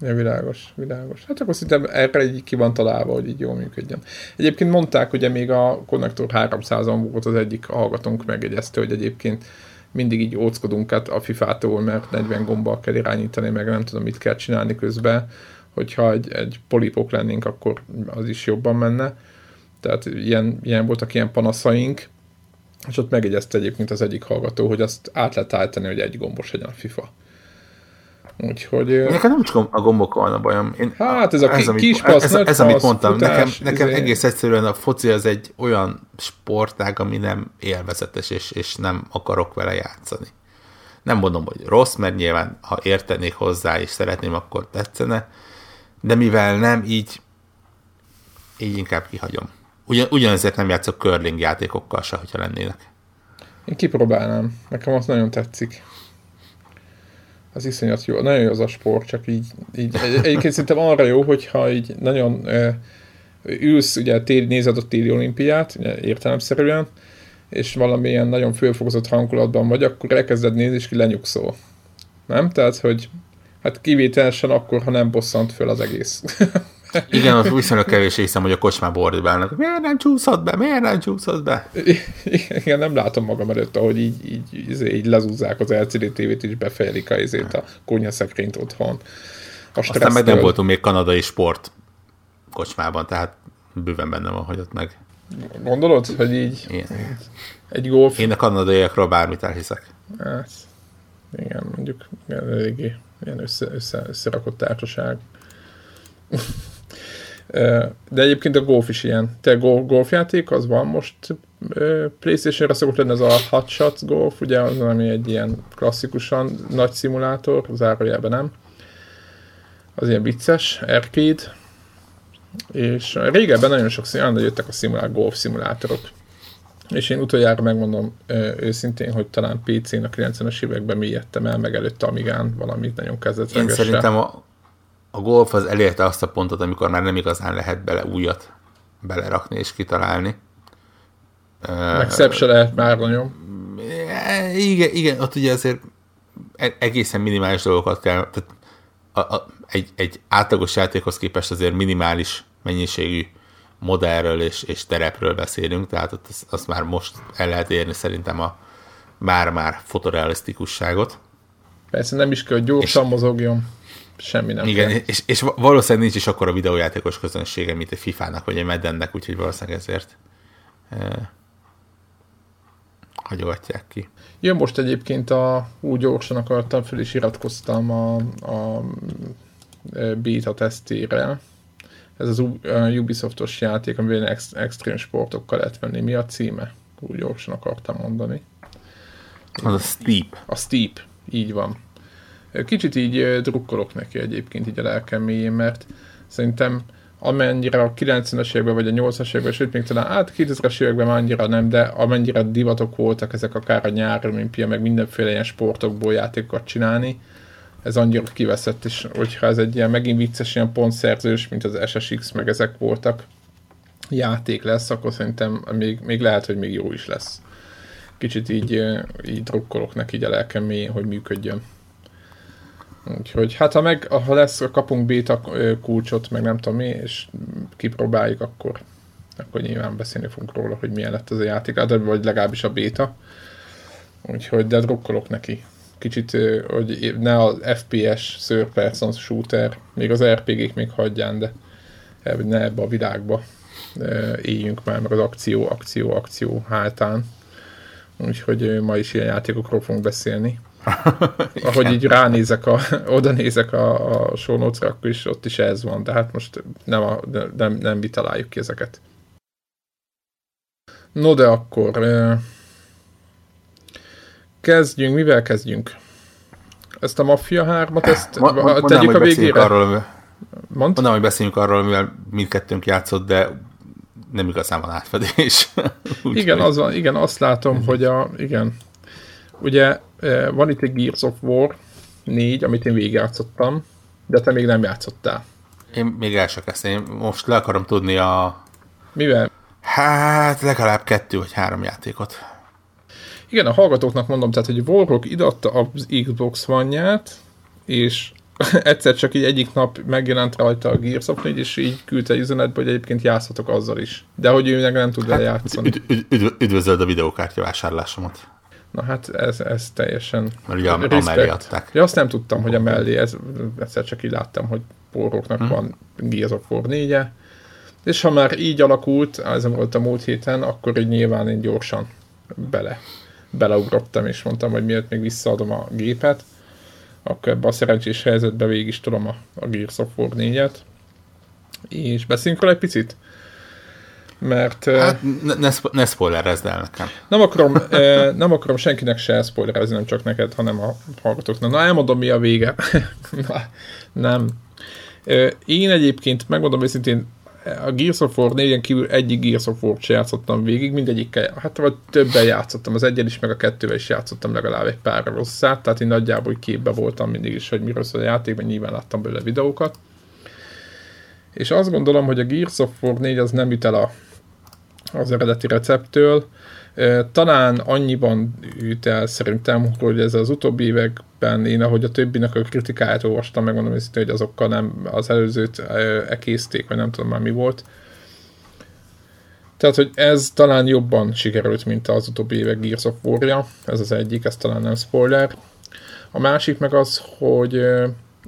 Ja, világos, világos. Hát akkor szerintem erre így ki van találva, hogy így jól működjön. Egyébként mondták, ugye még a Connector 300-on volt az egyik hallgatónk megjegyezte, hogy egyébként mindig így óckodunk át a FIFA-tól, mert 40 gombbal kell irányítani, meg nem tudom, mit kell csinálni közben. Hogyha egy, egy polipok lennénk, akkor az is jobban menne. Tehát ilyen, ilyen voltak ilyen panaszaink, és ott megjegyezte egyébként az egyik hallgató, hogy azt át lehet állítani, hogy egy gombos legyen a FIFA. Úgyhogy... Nekem nem csak a gombokkal van a bajom. Én, Hát ez a amit, kis passz, ez, nagy ez, amit mondtam. futás, nekem, nekem izé. egész egyszerűen a foci az egy olyan sportág, ami nem élvezetes, és, és nem akarok vele játszani. Nem mondom, hogy rossz, mert nyilván, ha értenék hozzá, és szeretném, akkor tetszene, de mivel nem, így, így inkább kihagyom. Ugyan, ugyanezért nem játszok curling játékokkal se, hogyha lennének. Én kipróbálnám. Nekem az nagyon tetszik. Az iszonyat jó. Nagyon jó az a sport, csak így, így egy- egyébként szerintem arra jó, hogyha így nagyon ö, ülsz, ugye téli, nézed a téli olimpiát, ugye, értelemszerűen, és valamilyen nagyon fölfogozott hangulatban vagy, akkor elkezded nézni, és ki lenyugszol. Nem? Tehát, hogy hát kivételesen akkor, ha nem bosszant föl az egész. [laughs] Igen, az viszonylag kevés hiszem, hogy a kocsmába ordibálnak. Miért nem csúszott be? Miért nem csúszott be? Igen, nem látom magam előtt, ahogy így, így, így, így lezúzzák az LCD TV-t, és befejelik a, izét, a konyhaszekrényt otthon. A Aztán meg nem voltunk még kanadai sport kocsmában, tehát bőven benne van, hogy ott meg. Gondolod, hogy így Én, egy golf... én a kanadaiakról bármit elhiszek. Hát, igen, mondjuk igen, eléggé ilyen össze, össze, összerakott társaság. De egyébként a golf is ilyen. Te gol- golfjáték, az van most Playstation-re szokott lenni az a Hot Shots Golf, ugye, az, ami egy ilyen klasszikusan nagy szimulátor, zárójelben nem. Az ilyen vicces, arcade. És régebben nagyon sok szín, jöttek a szimulá- golf szimulátorok. És én utoljára megmondom őszintén, hogy talán PC-n a 90-es években mélyedtem el, meg előtte Amigán valamit nagyon Én kezdetlegesre. szerintem a, a golf az elérte azt a pontot, amikor már nem igazán lehet bele újat belerakni és kitalálni. Meg szebb se lehet már nagyon. E, Igen, igen, ott ugye azért e- egészen minimális dolgokat kell, tehát a, a, egy, egy átlagos játékhoz képest azért minimális mennyiségű modellről és, és terepről beszélünk, tehát azt, azt már most el lehet érni szerintem a már-már fotorealisztikusságot. Persze nem is kell, hogy gyorsan és, mozogjon, semmi nem Igen, kell. És, és valószínűleg nincs is akkor a videójátékos közönsége, mint a FIFA-nak vagy egy Maddennek, úgyhogy valószínűleg ezért e, hagyogatják ki. Jön most egyébként a, úgy gyorsan akartam, föl is iratkoztam a, a beta tesztére. Ez az Ubisoftos játék, amiben ex, extrém sportokkal lehet venni. Mi a címe? Úgy gyorsan akartam mondani. Az a Steep. A Steep, így van. Kicsit így drukkolok neki egyébként így a lelkem mélyén, mert szerintem amennyire a 90-es években, vagy a 80-as években, sőt még talán át 2000-es években már annyira nem, de amennyire divatok voltak ezek akár a nyári olimpia, meg mindenféle ilyen sportokból játékokat csinálni, ez annyira kiveszett, és hogyha ez egy ilyen megint vicces, ilyen pontszerzős, mint az SSX, meg ezek voltak, játék lesz, akkor szerintem még, még lehet, hogy még jó is lesz. Kicsit így, így drukkolok neki így a lelkem hogy működjön. Úgyhogy hát ha meg, ha lesz, kapunk beta kulcsot, meg nem tudom mi, és kipróbáljuk, akkor, akkor nyilván beszélni fogunk róla, hogy milyen lett az a játék, de vagy legalábbis a beta. Úgyhogy, de drukkolok neki. Kicsit, hogy ne az FPS, third person shooter, még az RPG-k még hagyján, de ne ebbe a világba éljünk már, meg az akció, akció, akció hátán. Úgyhogy ma is ilyen játékokról fogunk beszélni. [laughs] Ahogy így ránézek, a, oda nézek a, a show notes akkor is ott is ez van, de hát most nem, a, nem, nem vitaláljuk ki ezeket. No de akkor kezdjünk, mivel kezdjünk? Ezt a Mafia 3-at, ezt Ma, mondanám, tegyük a végére? Arról, Mond? Mondanám, hogy beszéljünk arról, mivel mindkettőnk játszott, de nem igazán van átfedés. [laughs] igen, az van, igen, azt látom, hogy a, igen, ugye van itt egy Gears of War 4, amit én végigjátszottam, de te még nem játszottál. Én még el sem kezdtem. Én most le akarom tudni a... Mivel? Hát legalább kettő vagy három játékot. Igen, a hallgatóknak mondom, tehát, hogy Warrock idatta az Xbox one és [laughs] egyszer csak így egyik nap megjelent rajta a Gears of 4, és így küldte üzenetbe, hogy egyébként játszhatok azzal is. De hogy ő meg nem tud hát, játszani. Üd, üd, üdv, üdvözöld a videókártya vásárlásomat. Na hát ez, ez teljesen... Mert ugye a, mellé adták. Ja, azt nem tudtam, hogy a mellé, ez, egyszer csak így láttam, hogy poroknak hmm. van Gears of War 4 és ha már így alakult, ez volt a múlt héten, akkor így nyilván én gyorsan bele, beleugrottam, és mondtam, hogy miért még visszaadom a gépet, akkor ebbe a szerencsés helyzetbe végig is tudom a, a Gears of War 4-et. És beszéljünk egy picit? Mert... Hát ne, ne, ne spoilerezd el nekem. Nem akarom, nem akarom senkinek se spoilerezni, nem csak neked, hanem a hallgatóknak. Na, elmondom, mi a vége. [laughs] Na, nem. Én egyébként, megmondom őszintén, a Gears of War 4 kívül egyik Gears of War-t játszottam végig, mindegyikkel, hát vagy többen játszottam, az egyen is, meg a kettővel is játszottam legalább egy pár rosszát, tehát én nagyjából képbe voltam mindig is, hogy miről szól a játékban, nyilván láttam belőle videókat. És azt gondolom, hogy a Gears of War 4 az nem üt el a az eredeti receptől. Talán annyiban üt el szerintem, hogy ez az utóbbi években én, ahogy a többinek a kritikáját olvastam, megmondom őszintén, hogy azokkal nem az előzőt ekészték, vagy nem tudom már mi volt. Tehát, hogy ez talán jobban sikerült, mint az utóbbi évek Gears of War-ja. Ez az egyik, ez talán nem spoiler. A másik meg az, hogy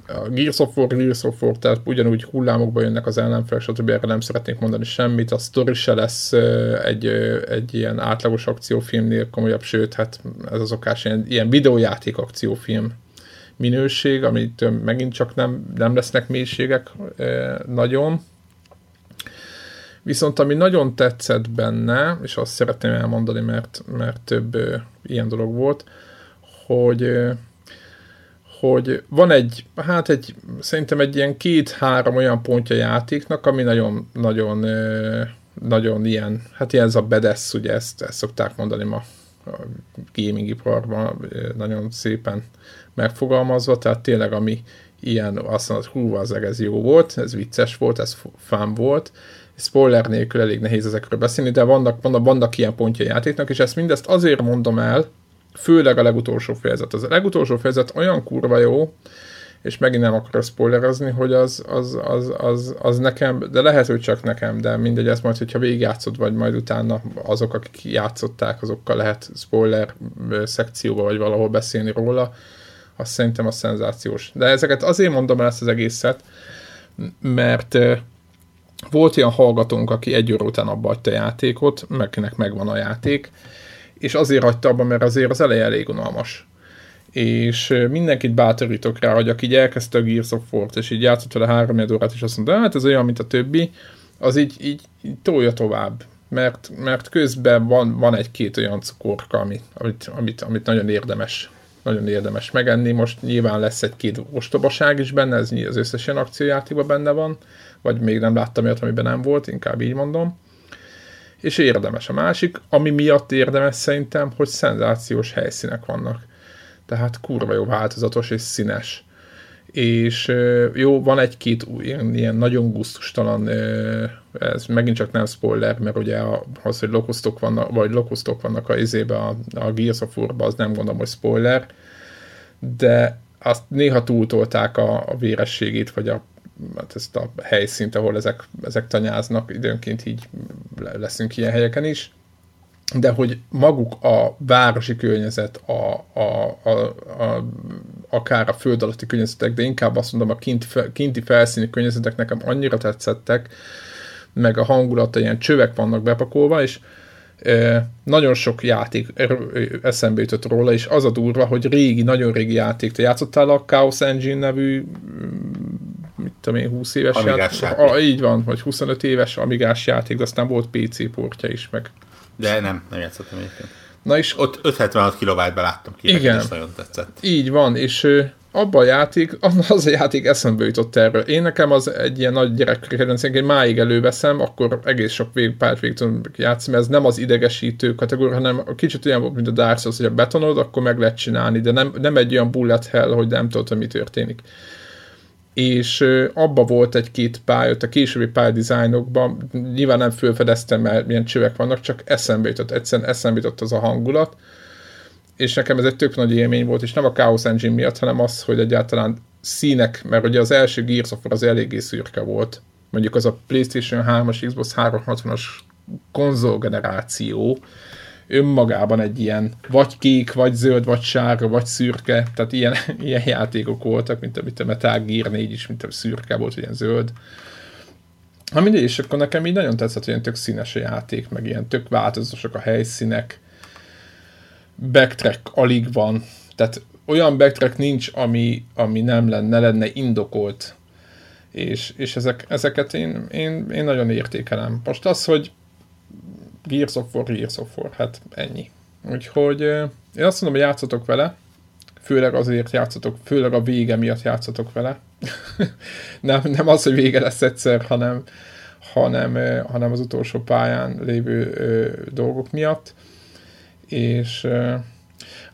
a Gears of War, Gears of War, tehát ugyanúgy hullámokba jönnek az ellenfelek, stb. Erre nem szeretnék mondani semmit. A story se lesz egy, egy ilyen átlagos akciófilmnél komolyabb, sőt, hát ez az okás ilyen, ilyen videójáték akciófilm minőség, amit megint csak nem, nem lesznek mélységek nagyon. Viszont ami nagyon tetszett benne, és azt szeretném elmondani, mert, mert több ilyen dolog volt, hogy hogy van egy, hát egy, szerintem egy ilyen két-három olyan pontja játéknak, ami nagyon, nagyon, nagyon ilyen, hát ilyen ez a bedesz, ugye ezt, ezt szokták mondani ma a gaming iparban, nagyon szépen megfogalmazva, tehát tényleg ami ilyen, azt mondod, hú, az ez jó volt, ez vicces volt, ez fán volt, spoiler nélkül elég nehéz ezekről beszélni, de vannak, vannak, vannak ilyen pontja játéknak, és ezt mindezt azért mondom el, főleg a legutolsó fejezet. Az a legutolsó fejezet olyan kurva jó, és megint nem akarok spoilerezni, hogy az, az, az, az, az nekem, de lehet, hogy csak nekem, de mindegy, ez majd, hogyha végigjátszod, vagy majd utána azok, akik játszották, azokkal lehet spoiler szekcióba, vagy valahol beszélni róla, azt szerintem a szenzációs. De ezeket azért mondom el ezt az egészet, mert volt ilyen hallgatónk, aki egy óra után abba a játékot, megkinek megvan a játék, és azért hagyta abba, mert azért az eleje elég unalmas. És mindenkit bátorítok rá, hogy aki így elkezdte a Gears of War-t, és így játszott vele három órát, és azt mondta, hát ez olyan, mint a többi, az így, így, így tolja tovább. Mert, mert közben van, van egy-két olyan cukorka, amit, amit, amit, amit nagyon érdemes nagyon érdemes megenni. Most nyilván lesz egy-két ostobaság is benne, ez az összes ilyen akciójátékban benne van, vagy még nem láttam olyat, amiben nem volt, inkább így mondom. És érdemes a másik, ami miatt érdemes szerintem, hogy szenzációs helyszínek vannak. Tehát kurva jó változatos és színes. És jó, van egy-két ilyen, ilyen nagyon gusztustalan, ez megint csak nem spoiler, mert ugye az, hogy lokusztok vannak, vagy lokusztok vannak a izébe, a, a Gears of War-ba, az nem gondolom, hogy spoiler, de azt néha túltolták a, a vérességét, vagy a, hát ezt a helyszínt, ahol ezek, ezek tanyáznak, időnként így leszünk ilyen helyeken is, de hogy maguk a városi környezet, a, a, a, a, akár a föld alatti környezetek, de inkább azt mondom, a kint, kinti felszíni környezetek nekem annyira tetszettek, meg a hangulata, ilyen csövek vannak bepakolva, és nagyon sok játék eszembe jutott róla, és az a durva, hogy régi, nagyon régi játék. Te játszottál a Chaos Engine nevű mit tudom én, 20 éves Amigás játék? játék. így van, vagy 25 éves amigás játék, de aztán volt PC portja is, meg. De nem, nem játszottam egyébként. Na és... Ott 576 kilobájtba láttam ki, igen, és nagyon tetszett. Így van, és abban a játék, [laughs] az a játék eszembe jutott erről. Én nekem az egy ilyen nagy gyerek kedvenc, én máig előveszem, akkor egész sok vég, párt végig tudom játszani, mert ez nem az idegesítő kategória, hanem kicsit olyan volt, mint a Dark Souls, hogy a betonod, akkor meg lehet csinálni, de nem, nem egy olyan bullet hell, hogy nem tudod, hogy mi történik. És abba volt egy-két pálya, a későbbi pályadizájnokban, nyilván nem fölfedeztem, mert milyen csövek vannak, csak eszembe jutott, egyszerűen eszembe jutott az a hangulat, és nekem ez egy tök nagy élmény volt, és nem a Chaos Engine miatt, hanem az, hogy egyáltalán színek, mert ugye az első Gears of War az eléggé szürke volt, mondjuk az a PlayStation 3-as, Xbox 360-as konzolgeneráció önmagában egy ilyen vagy kék, vagy zöld, vagy sárga, vagy szürke, tehát ilyen, [laughs] ilyen játékok voltak, mint amit a Metal Gear 4 is, mint a szürke volt, ilyen zöld. Ha mindegy, és akkor nekem így nagyon tetszett, hogy ilyen tök színes a játék, meg ilyen tök változatosak a helyszínek, backtrack alig van, tehát olyan backtrack nincs, ami, ami nem lenne, lenne indokolt, és, és ezek, ezeket én, én, én nagyon értékelem. Most az, hogy Gears of War, Gears of War, hát ennyi. Úgyhogy én azt mondom, hogy játszatok vele, főleg azért játszatok, főleg a vége miatt játszatok vele. [laughs] nem, nem az, hogy vége lesz egyszer, hanem, hanem, hanem az utolsó pályán lévő ö, dolgok miatt és uh,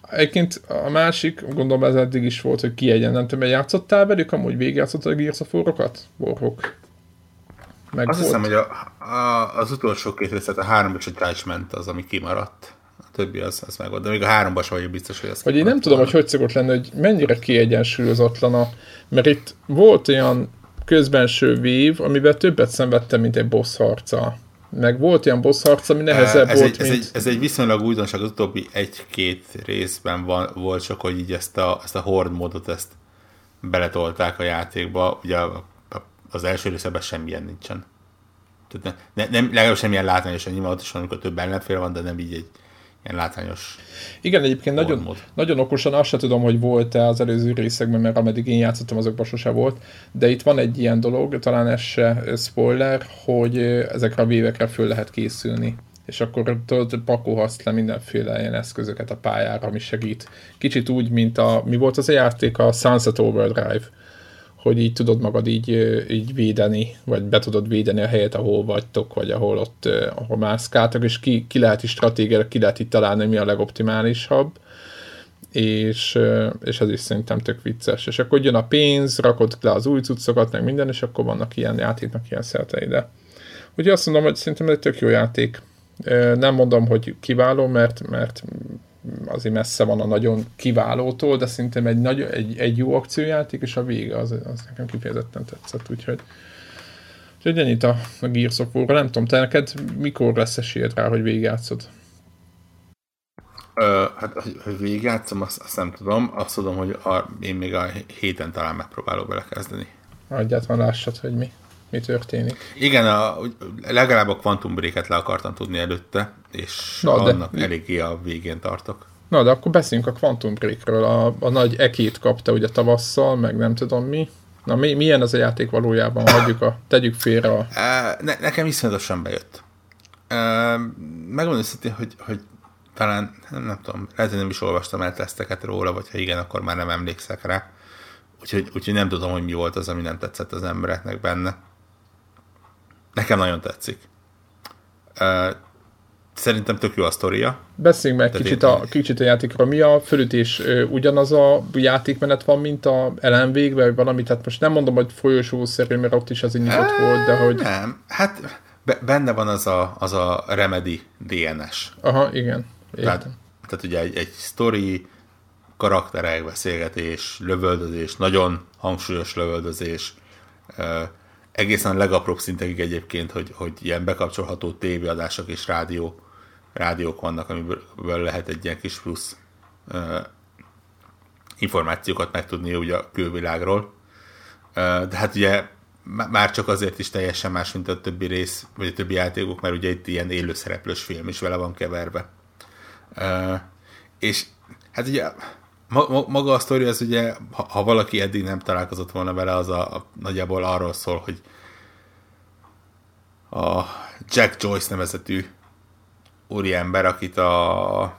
egyébként a másik, gondolom ez eddig is volt, hogy kiegyen, nem tudom, játszottál velük, amúgy végigjátszottál a Gears of War-okat? Warhawk. Meg Azt volt. hiszem, hogy a, a, az utolsó két részlet, a három és Judgment az, ami kimaradt. A többi az, az meg volt. De még a háromban sem vagyok biztos, hogy az Vagy én nem tudom, hogy hogy szokott lenni, hogy mennyire kiegyensúlyozatlan a... Mert itt volt olyan közbenső vív, amivel többet szenvedtem, mint egy boss harca meg volt ilyen boss harc, ami nehezebb ez volt, egy, mint... Ez egy, ez egy viszonylag újdonság, az utóbbi egy-két részben van, volt csak, hogy így ezt a, ezt a horde módot ezt beletolták a játékba, ugye az első részben semmilyen nincsen. Tehát ne, ne, nem, legalábbis semmilyen látványosan nyilván ott is van, amikor több ellenfél van, de nem így egy ilyen látványos Igen, egyébként nagyon, nagyon okosan azt sem tudom, hogy volt-e az előző részekben, mert ameddig én játszottam, azokban sose volt, de itt van egy ilyen dolog, talán ez se spoiler, hogy ezekre a vévekre föl lehet készülni és akkor tudod, pakolhatsz le mindenféle ilyen eszközöket a pályára, ami segít. Kicsit úgy, mint a, mi volt az a játék, a Sunset Overdrive, hogy így tudod magad így, így védeni, vagy be tudod védeni a helyet, ahol vagytok, vagy ahol ott, ahol mászkáltak, és ki, ki lehet is stratégiára, ki lehet itt találni, mi a legoptimálisabb, és, és ez is szerintem tök vicces. És akkor jön a pénz, rakod le az új cuccokat, meg minden, és akkor vannak ilyen játéknak ilyen szeretei, de ugye azt mondom, hogy szerintem egy tök jó játék. Nem mondom, hogy kiváló, mert, mert azért messze van a nagyon kiválótól, de szerintem egy, nagy, egy, egy jó akciójáték, és a vége az, az nekem kifejezetten tetszett, úgyhogy Úgyhogy ennyit a, a Gears of War-ra. Nem tudom, te neked mikor lesz esélyed rá, hogy végigjátszod? Ö, hát, hogy végigjátszom, azt, azt nem tudom. Azt tudom, hogy a, én még a héten talán megpróbálok belekezdeni. Egyáltalán lássad, hogy mi, mi történik. Igen, a, legalább a Quantum Break-et le akartam tudni előtte, és Na, annak de... eléggé a végén tartok. Na, de akkor beszéljünk a Quantum Breakről. A, a nagy ekét kapta ugye tavasszal, meg nem tudom mi. Na, mi, milyen az a játék valójában? Hagyjuk a, tegyük félre a... Ne, nekem iszonyatosan bejött. Megmondom őszintén, hogy, hogy talán, nem, nem tudom, lehet, hogy nem is olvastam el teszteket róla, vagy ha igen, akkor már nem emlékszek rá. Úgyhogy, úgyhogy nem tudom, hogy mi volt az, ami nem tetszett az embereknek benne. Nekem nagyon tetszik. Szerintem tök jó a sztoria. Beszéljünk meg kicsit a, kicsit a játékról. Mi a fölütés? Ugyanaz a játékmenet van, mint a ellenvégben, vagy valami? Tehát most nem mondom, hogy folyosószerű, mert ott is az nyitott volt, de hogy... Nem, hát benne van az a, az a Remedy DNS. Aha, igen. Tehát, tehát ugye egy, egy story, karakterek, beszélgetés, lövöldözés, nagyon hangsúlyos lövöldözés, egészen a legapróbb szintekig egyébként, hogy, hogy ilyen bekapcsolható tévéadások és rádió, rádiók vannak, amiből lehet egy ilyen kis plusz uh, információkat megtudni ugye a külvilágról. Uh, de hát ugye már csak azért is teljesen más, mint a többi rész, vagy a többi játékok, mert ugye itt ilyen élőszereplős film is vele van keverve. Uh, és hát ugye ma, maga a sztori az ugye, ha, ha valaki eddig nem találkozott volna vele, az a, a nagyjából arról szól, hogy a Jack Joyce nevezetű úriember, akit a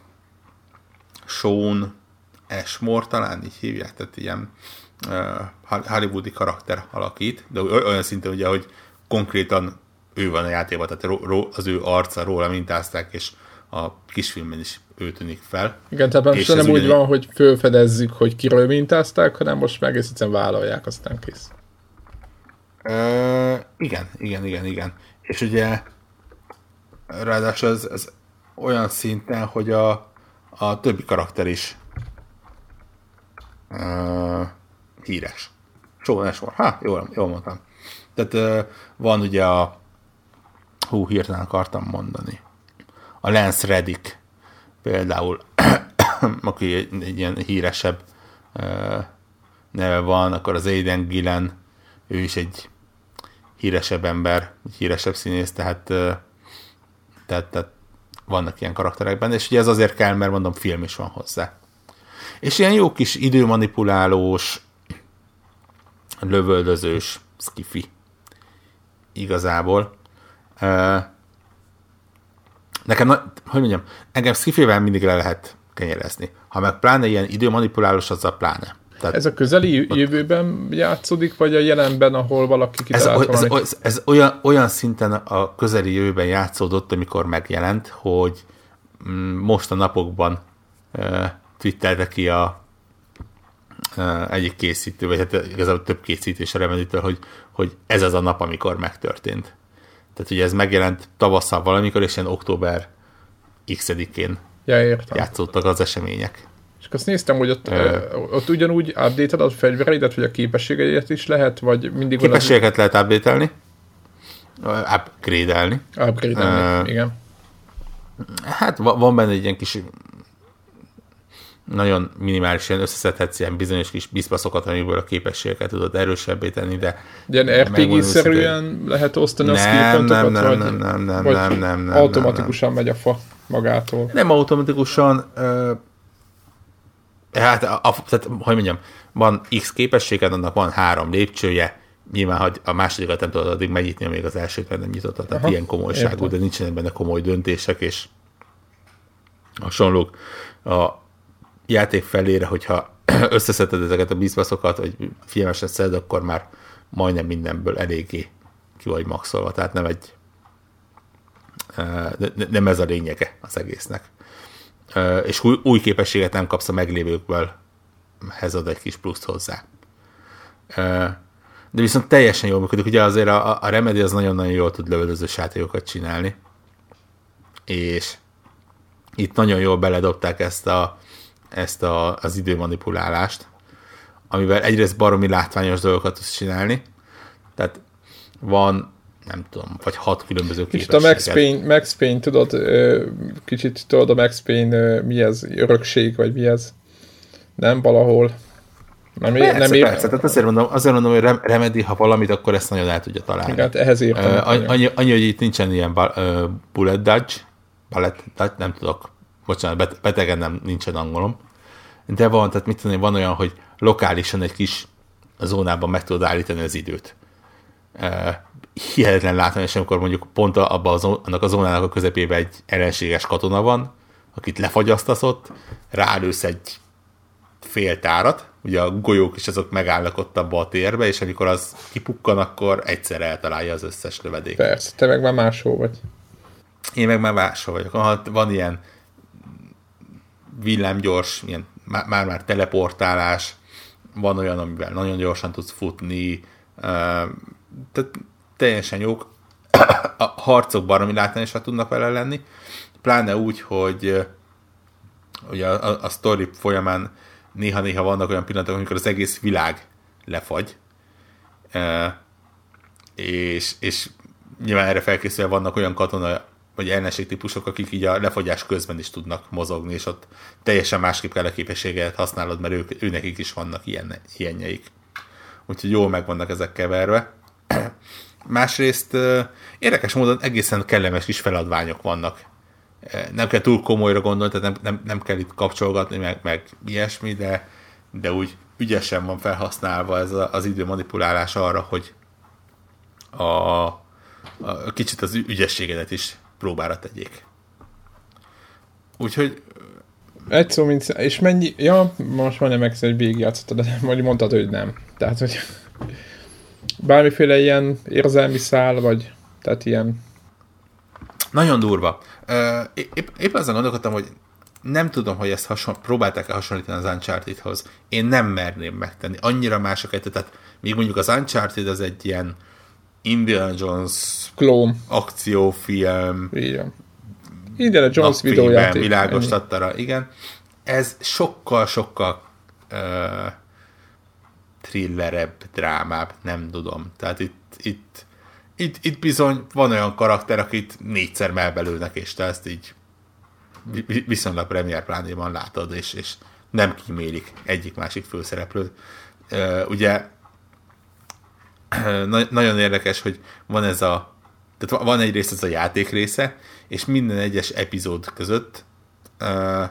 Sean Ashmore talán így hívják, tehát ilyen uh, hollywoodi karakter alakít, de olyan szinten ugye, hogy konkrétan ő van a játékban, tehát az ő arca róla mintázták, és a kisfilmben is ő tűnik fel. Igen, tehát most nem úgy van, hogy fölfedezzük, hogy kiről mintázták, hanem most meg egyszerűen vállalják, aztán kész. Uh, igen, igen, igen, igen. És ugye ráadásul ez, ez olyan szinten, hogy a, a többi karakter is uh, híres. Soha Ashmore. Ha, jól, jól mondtam. Tehát uh, van ugye a hú, hirtelen akartam mondani. A Lance Reddick például, [coughs] aki egy, egy ilyen híresebb neve van, akkor az Aiden Gillen, ő is egy híresebb ember, egy híresebb színész, tehát, tehát, tehát vannak ilyen karakterekben, és ugye ez azért kell, mert mondom, film is van hozzá. És ilyen jó kis időmanipulálós, lövöldözős skifi igazából. Nekem, hogy mondjam, engem skifivel mindig le lehet kenyerezni. Ha meg pláne ilyen időmanipulálós, az a pláne. Tehát, ez a közeli jövőben játszódik, vagy a jelenben, ahol valaki kitalált ez, ez, ez, ez olyan, olyan szinten a közeli jövőben játszódott, amikor megjelent, hogy mm, most a napokban uh, twittelte ki a uh, egyik készítő, vagy hát igazából több készítés a remeditől, hogy, hogy ez az a nap, amikor megtörtént. Tehát ugye ez megjelent tavasszal valamikor, és ilyen október x-én ja, játszódtak az események. És azt néztem, hogy ott, ö... ott ugyanúgy update a fegyvereidet, vagy a képességeidet is lehet, vagy mindig... Képességeket lehet update-elni, upgrade-elni. Upgrade-elni, uh, igen. Hát van benne egy ilyen kis nagyon minimális, ilyen összeszedhetsz ilyen bizonyos kis bizpaszokat, amiből a képességeket tudod erősebbé tenni, de... Ilyen RPG-szerűen lehet osztani a skill nem, nem, vagy, nem, nem, nem, vagy nem, nem, nem, automatikusan nem, nem. megy a fa magától. Nem automatikusan, uh, Hát, a, a, tehát, hogy mondjam, van X képességed, annak van három lépcsője, nyilván, hogy a másodikat nem tudod addig megnyitni, amíg az elsőt nem nyitottad, tehát Aha, ilyen komolyságú, értem. de nincsenek benne komoly döntések, és hasonlók a játék felére, hogyha [clears throat] összeszeded ezeket a bizbaszokat, vagy filmesen szed, akkor már majdnem mindenből eléggé ki vagy maxolva, tehát nem egy nem ez a lényege az egésznek. És új, új képességet nem kapsz a meglévőkből, ez ad egy kis pluszt hozzá. De viszont teljesen jól működik, ugye azért a, a Remedy az nagyon-nagyon jól tud lövöldöző játékokat csinálni, és itt nagyon jól beledobták ezt, a, ezt a, az időmanipulálást, amivel egyrészt baromi látványos dolgokat tudsz csinálni, tehát van nem tudom, vagy hat különböző Kicsit a Max Payne, Max Payne, tudod, kicsit tudod a Max Payne mi ez, örökség, vagy mi ez? Nem valahol. Nem, persze, nem ér... persze. Tehát azért mondom, azért mondom, hogy Remedy, ha valamit, akkor ezt nagyon el tudja találni. Igen, hát ehhez írtam. Uh, annyi, annyi, hogy itt nincsen ilyen bullet dodge, bullet dodge, nem tudok, bocsánat, betegen nem, nincsen angolom. De van, tehát mit tudom, van olyan, hogy lokálisan egy kis zónában meg tudod állítani az időt. Uh, hihetetlen látni, és amikor mondjuk pont abban az, annak a zónának a közepében egy ellenséges katona van, akit lefagyasztasz ott, rálősz egy fél tárat, ugye a golyók is azok megállnak ott abba a térbe, és amikor az kipukkan, akkor egyszer eltalálja az összes lövedék. Persze, te meg már máshol vagy. Én meg már máshol vagyok. Ha van ilyen villámgyors, ilyen már-már teleportálás, van olyan, amivel nagyon gyorsan tudsz futni, tehát teljesen jók. [coughs] A harcok baromi látványosak tudnak vele lenni, pláne úgy, hogy ugye a, a, a story folyamán néha-néha vannak olyan pillanatok, amikor az egész világ lefagy, és, és nyilván erre felkészülve vannak olyan katona vagy ellenség típusok, akik így a lefagyás közben is tudnak mozogni, és ott teljesen másképp kell a képességet használod, mert ők, ő nekik is vannak ilyen, ilyenjeik. Úgyhogy jól meg vannak ezek keverve. [clears throat] Másrészt érdekes módon egészen kellemes kis feladványok vannak nem kell túl komolyra gondolni, tehát nem, nem, nem kell itt kapcsolgatni, meg, meg ilyesmi, de, de úgy ügyesen van felhasználva ez a, az idő manipulálás arra, hogy a, a, kicsit az ügyességedet is próbára tegyék. Úgyhogy egy szó, mint, és mennyi, ja, most mondja meg, hogy végigjátszottad, de vagy mondtad, hogy nem. Tehát, hogy bármiféle ilyen érzelmi szál, vagy tehát ilyen... Nagyon durva. Épp, épp azon gondolkodtam, hogy nem tudom, hogy ezt hason, próbálták-e hasonlítani az Uncharted-hoz. Én nem merném megtenni. Annyira mások egy, tehát még mondjuk az Uncharted az egy ilyen Indiana Jones Klón. akciófilm. Igen. Indiana Jones videójáték. Világos tattara, igen. Ez sokkal-sokkal uh, thrillerebb, drámább, nem tudom. Tehát itt, itt itt, itt bizony van olyan karakter, akit négyszer melbelőnek, és te ezt így viszonylag premier plánéban látod, és, és nem kímélik egyik-másik főszereplőt. Uh, ugye [clears throat] na- nagyon érdekes, hogy van ez a tehát van egyrészt ez a játék része, és minden egyes epizód között uh,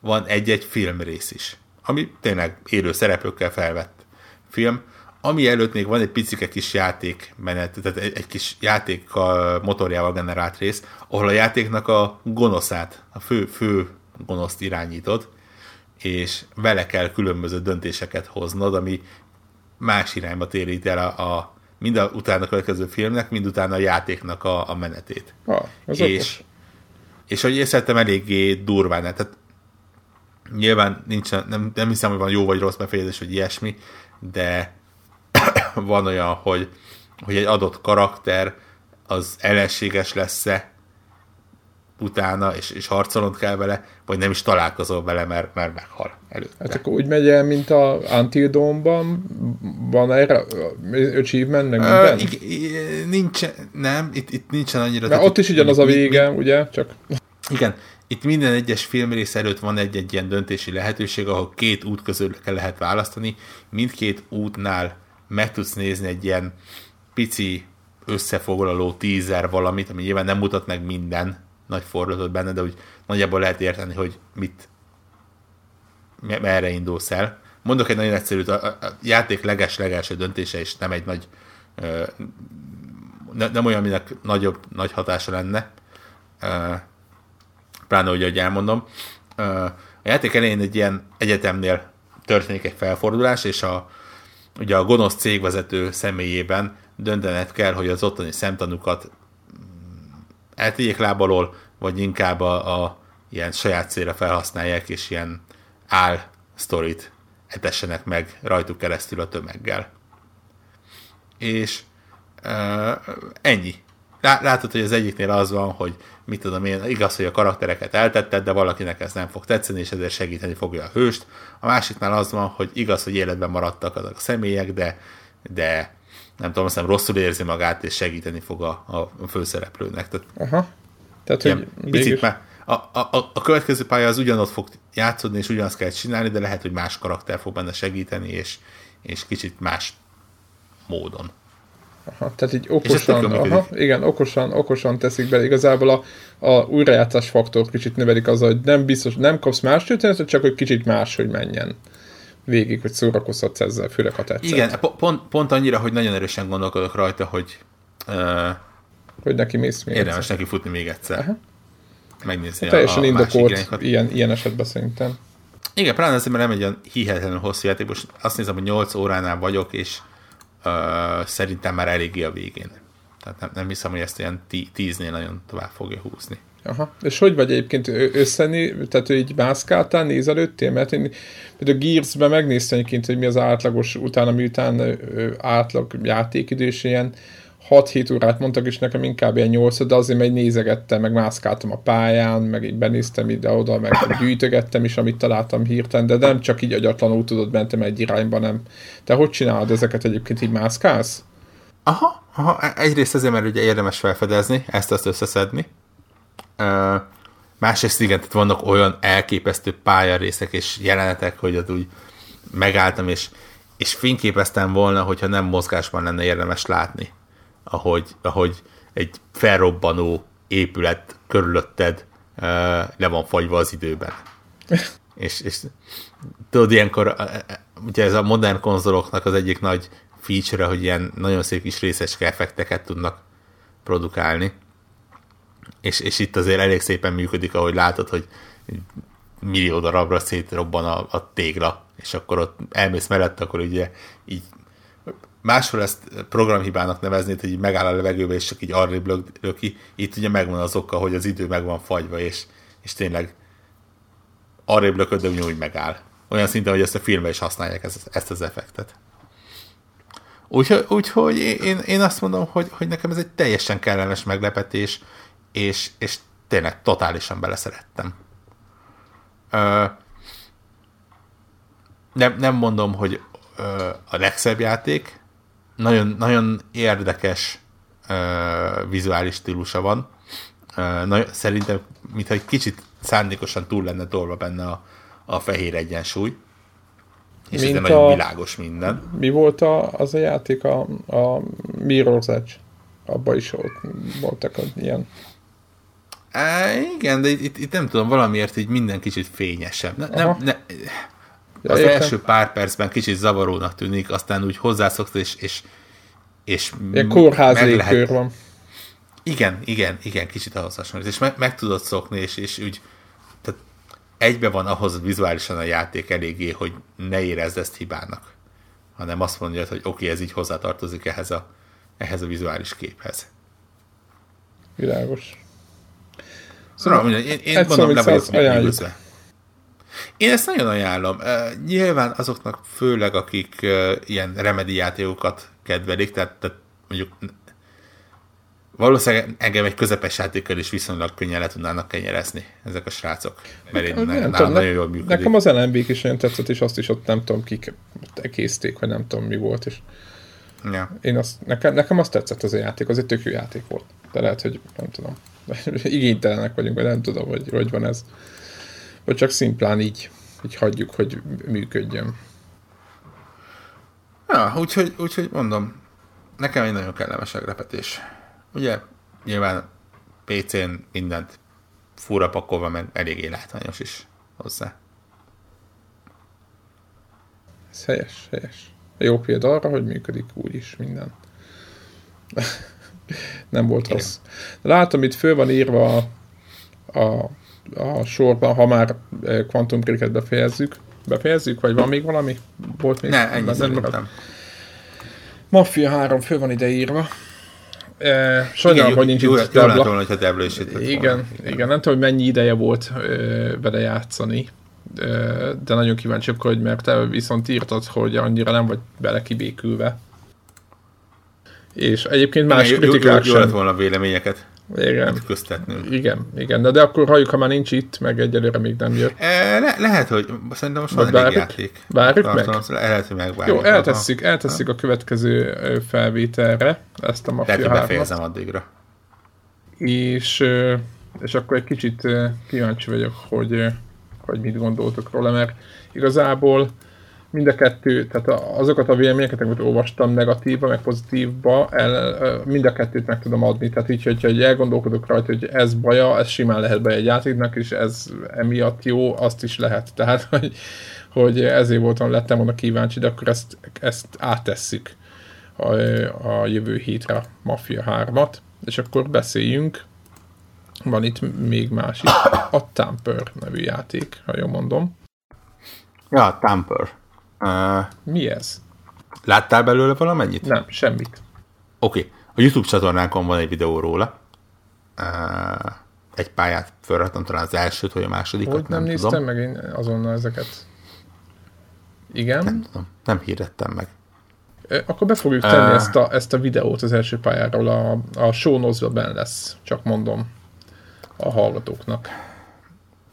van egy-egy filmrész is, ami tényleg élő szereplőkkel felvett film, ami előtt még van egy picike kis játékmenet, tehát egy, egy kis játék motorjával generált rész, ahol a játéknak a gonoszát, a fő, fő gonoszt irányítod, és vele kell különböző döntéseket hoznod, ami más irányba térít el a, a mind a utána következő filmnek, mind utána a játéknak a, a menetét. Ah, és, okos. és hogy észrevettem, eléggé durván, tehát nyilván nincsen, nem, nem hiszem, hogy van jó vagy rossz befejezés, vagy ilyesmi, de [coughs] van olyan, hogy, hogy egy adott karakter az ellenséges lesz-e utána, és, és harcolnod kell vele, vagy nem is találkozol vele, mert, mert meghal előtte. Hát akkor úgy megy el, mint a Until Dawn-ban, van erre achievement, meg minden? Uh, nincs, nem, itt, itt nincsen annyira... Mert ott is ugyanaz a vége, mi, ugye, csak... Igen, itt minden egyes filmrész előtt van egy-egy ilyen döntési lehetőség, ahol két út közül kell lehet választani. Mindkét útnál meg tudsz nézni egy ilyen pici összefoglaló tízer valamit, ami nyilván nem mutat meg minden nagy fordulatot benne, de úgy nagyjából lehet érteni, hogy mit merre indulsz el. Mondok egy nagyon egyszerűt, a, játék leges-legelső döntése is nem egy nagy ne, nem olyan, aminek nagyobb, nagy hatása lenne, pláne hogy elmondom. A játék elején egy ilyen egyetemnél történik egy felfordulás, és a, ugye a gonosz cégvezető személyében döntened kell, hogy az ottani szemtanúkat eltegyék lábalól, vagy inkább a, a ilyen saját célra felhasználják, és ilyen áll sztorit etessenek meg rajtuk keresztül a tömeggel. És uh, ennyi. látod, hogy az egyiknél az van, hogy mit tudom én, igaz, hogy a karaktereket eltetted, de valakinek ez nem fog tetszeni, és ezért segíteni fogja a hőst. A másiknál az van, hogy igaz, hogy életben maradtak azok a személyek, de, de nem tudom, azt hiszem rosszul érzi magát, és segíteni fog a, a főszereplőnek. Tehát, Aha. Tehát, hogy picit már, a, a, a következő pálya az ugyanott fog játszódni, és ugyanazt kell csinálni, de lehet, hogy más karakter fog benne segíteni, és, és kicsit más módon. Aha, tehát így okosan, aha, igen, okosan, okosan teszik bele. Igazából a, a újrajátszás faktor kicsit növelik az, hogy nem biztos, nem kapsz más történetet, csak hogy kicsit más, hogy menjen végig, hogy szórakozhatsz ezzel, főleg ha tetszett. Igen, pont, pont annyira, hogy nagyon erősen gondolkodok rajta, hogy uh, hogy neki mész még Érdemes egyszer. neki futni még egyszer. Aha. Megnézni hát Teljesen a, a indokolt ilyen, ilyen esetben szerintem. Igen, pláne azért, mert nem egy olyan hihetetlenül hosszú játék, most azt nézem, hogy 8 óránál vagyok, és uh, szerintem már eléggé a végén. Tehát nem, nem hiszem, hogy ezt ilyen 10-nél nagyon tovább fogja húzni. Aha. És hogy vagy egyébként összeni, tehát hogy így mászkáltál, nézelődtél? Mert én például Gears-ben megnéztem egyébként, hogy mi az átlagos, utána miután átlag játékidő, és ilyen 6-7 órát mondtak, és nekem inkább ilyen 8, de azért meg nézegettem, meg mászkáltam a pályán, meg így benéztem ide-oda, meg gyűjtögettem is, amit találtam hirtelen, de nem csak így agyatlanul tudod, mentem egy irányba, nem. Te hogy csinálod ezeket egyébként, így mászkálsz? Aha, aha, egyrészt azért, mert ugye érdemes felfedezni, ezt azt összeszedni. Másrészt igen, tehát vannak olyan elképesztő pályarészek és jelenetek, hogy ott úgy megálltam, és, és fényképeztem volna, hogyha nem mozgásban lenne érdemes látni ahogy, ahogy egy felrobbanó épület körülötted uh, le van fagyva az időben. [laughs] és, és tudod, ilyenkor ugye ez a modern konzoloknak az egyik nagy feature hogy ilyen nagyon szép kis részecske effekteket tudnak produkálni. És, és itt azért elég szépen működik, ahogy látod, hogy millió darabra szétrobban a, a tégla, és akkor ott elmész mellett, akkor ugye így máshol ezt programhibának nevezni, hogy így megáll a levegőbe, és csak így arrébb löki. Itt ugye megvan az oka, hogy az idő meg van fagyva, és, és tényleg arrébb lököd, de ugyanúgy megáll. Olyan szinten, hogy ezt a filmben is használják ezt, ezt az effektet. Úgyhogy, úgyhogy én, én azt mondom, hogy, hogy nekem ez egy teljesen kellemes meglepetés, és, és tényleg totálisan beleszerettem. Ö, nem, nem mondom, hogy ö, a legszebb játék, nagyon, nagyon érdekes uh, vizuális stílusa van. Uh, na, szerintem, mintha egy kicsit szándékosan túl lenne tolva benne a, a fehér egyensúly. És Mint ez nagyon világos minden. Mi volt a, az a játék, a, a Mirror's Edge? Abba is volt, voltak ilyen. É, igen, de itt, itt nem tudom, valamiért így minden kicsit fényesebb. Ne, nem, ne, Ja, az értem. első pár percben kicsit zavarónak tűnik, aztán úgy hozzászoksz, és, és, és Ilyen kórház lehet... van. Igen, igen, igen, kicsit ahhoz hasonlít, és meg, meg tudod szokni, és, és úgy tehát egybe van ahhoz vizuálisan a játék eléggé, hogy ne érezd ezt hibának, hanem azt mondja, hogy oké, okay, ez így hozzátartozik ehhez a, ehhez a vizuális képhez. Világos. Szóval, szóval én, én mondom, le vagyok nyűgözve. Én ezt nagyon ajánlom. Uh, nyilván azoknak főleg, akik uh, ilyen remedi játékokat kedvelik, tehát, tehát mondjuk valószínűleg engem egy közepes játékkal is viszonylag könnyen le tudnának kenyerezni ezek a srácok. Mert én nem, nem tudom, nagyon jól működik. Nekem az lmb is olyan tetszett, és azt is ott nem tudom, kik ekészték, vagy nem tudom mi volt, és ja. én azt, nekem, nekem azt tetszett az a játék, az egy tök jó játék volt. De lehet, hogy nem tudom, [laughs] igénytelenek vagyunk, vagy nem tudom, hogy hogy van ez. Vagy csak szimplán így, így hagyjuk, hogy működjön. Ja, úgyhogy, úgyhogy mondom, nekem egy nagyon kellemes meglepetés. Ugye, nyilván PC-n mindent fura pakolva, meg eléggé látványos is hozzá. Ez helyes, helyes. Jó példa arra, hogy működik úgy is minden. [laughs] Nem volt Igen. rossz. Látom, itt föl van írva a, a a sorban, ha már eh, Quantum Break-et befejezzük. Befejezzük, vagy van még valami? Volt még? Ne, ennyi szerintem. Mafia 3 fő van ide írva. E, sajnálom, hogy nincs itt Debla. Jó volna, hogyha igen, igen, nem tudom, hogy mennyi ideje volt e, vele játszani, e, de nagyon kíváncsi hogy mert te viszont írtad, hogy annyira nem vagy bele kibékülve. És egyébként más Igen, kritikák jó, jó, jó lett volna véleményeket Igen, köztetnünk. igen, igen. De, de akkor halljuk, ha már nincs itt, meg egyelőre még nem jött. E, le, lehet, hogy szerintem most van Vagy elég várjuk? játék. Várjuk meg? Tartalom, Lehet, hogy megvárjuk. Jó, eltesszük, eltesszük a következő felvételre ezt a Lehet, Mafia hogy 3 befejezem addigra. és, és akkor egy kicsit kíváncsi vagyok, hogy, hogy mit gondoltok róla, mert igazából mind a kettő, tehát azokat a véleményeket, amit olvastam negatívba, meg pozitívba, el, mind a kettőt meg tudom adni. Tehát így, hogyha így elgondolkodok rajta, hogy ez baja, ez simán lehet be egy játéknak, és ez emiatt jó, azt is lehet. [laughs] Tehát, hogy, hogy ezért voltam, lettem volna kíváncsi, de akkor ezt, ezt áttesszük a, a jövő hétre Mafia 3-at, és akkor beszéljünk. Van itt még más is. A Tamper nevű játék, ha jól mondom. Ja, Tamper. Uh, Mi ez? láttál belőle valamennyit? Nem, semmit. Oké. Okay. A YouTube csatornánkon van egy videó róla. Uh, egy pályát felraktam, talán az elsőt, vagy a másodikat, Hogy nem, nem, néztem tudom. meg én azonnal ezeket? Igen? Nem tudom. Nem hirdettem meg. Akkor be fogjuk tenni Ö. ezt, a, ezt a videót az első pályáról, a, a show notes ben lesz, csak mondom a hallgatóknak.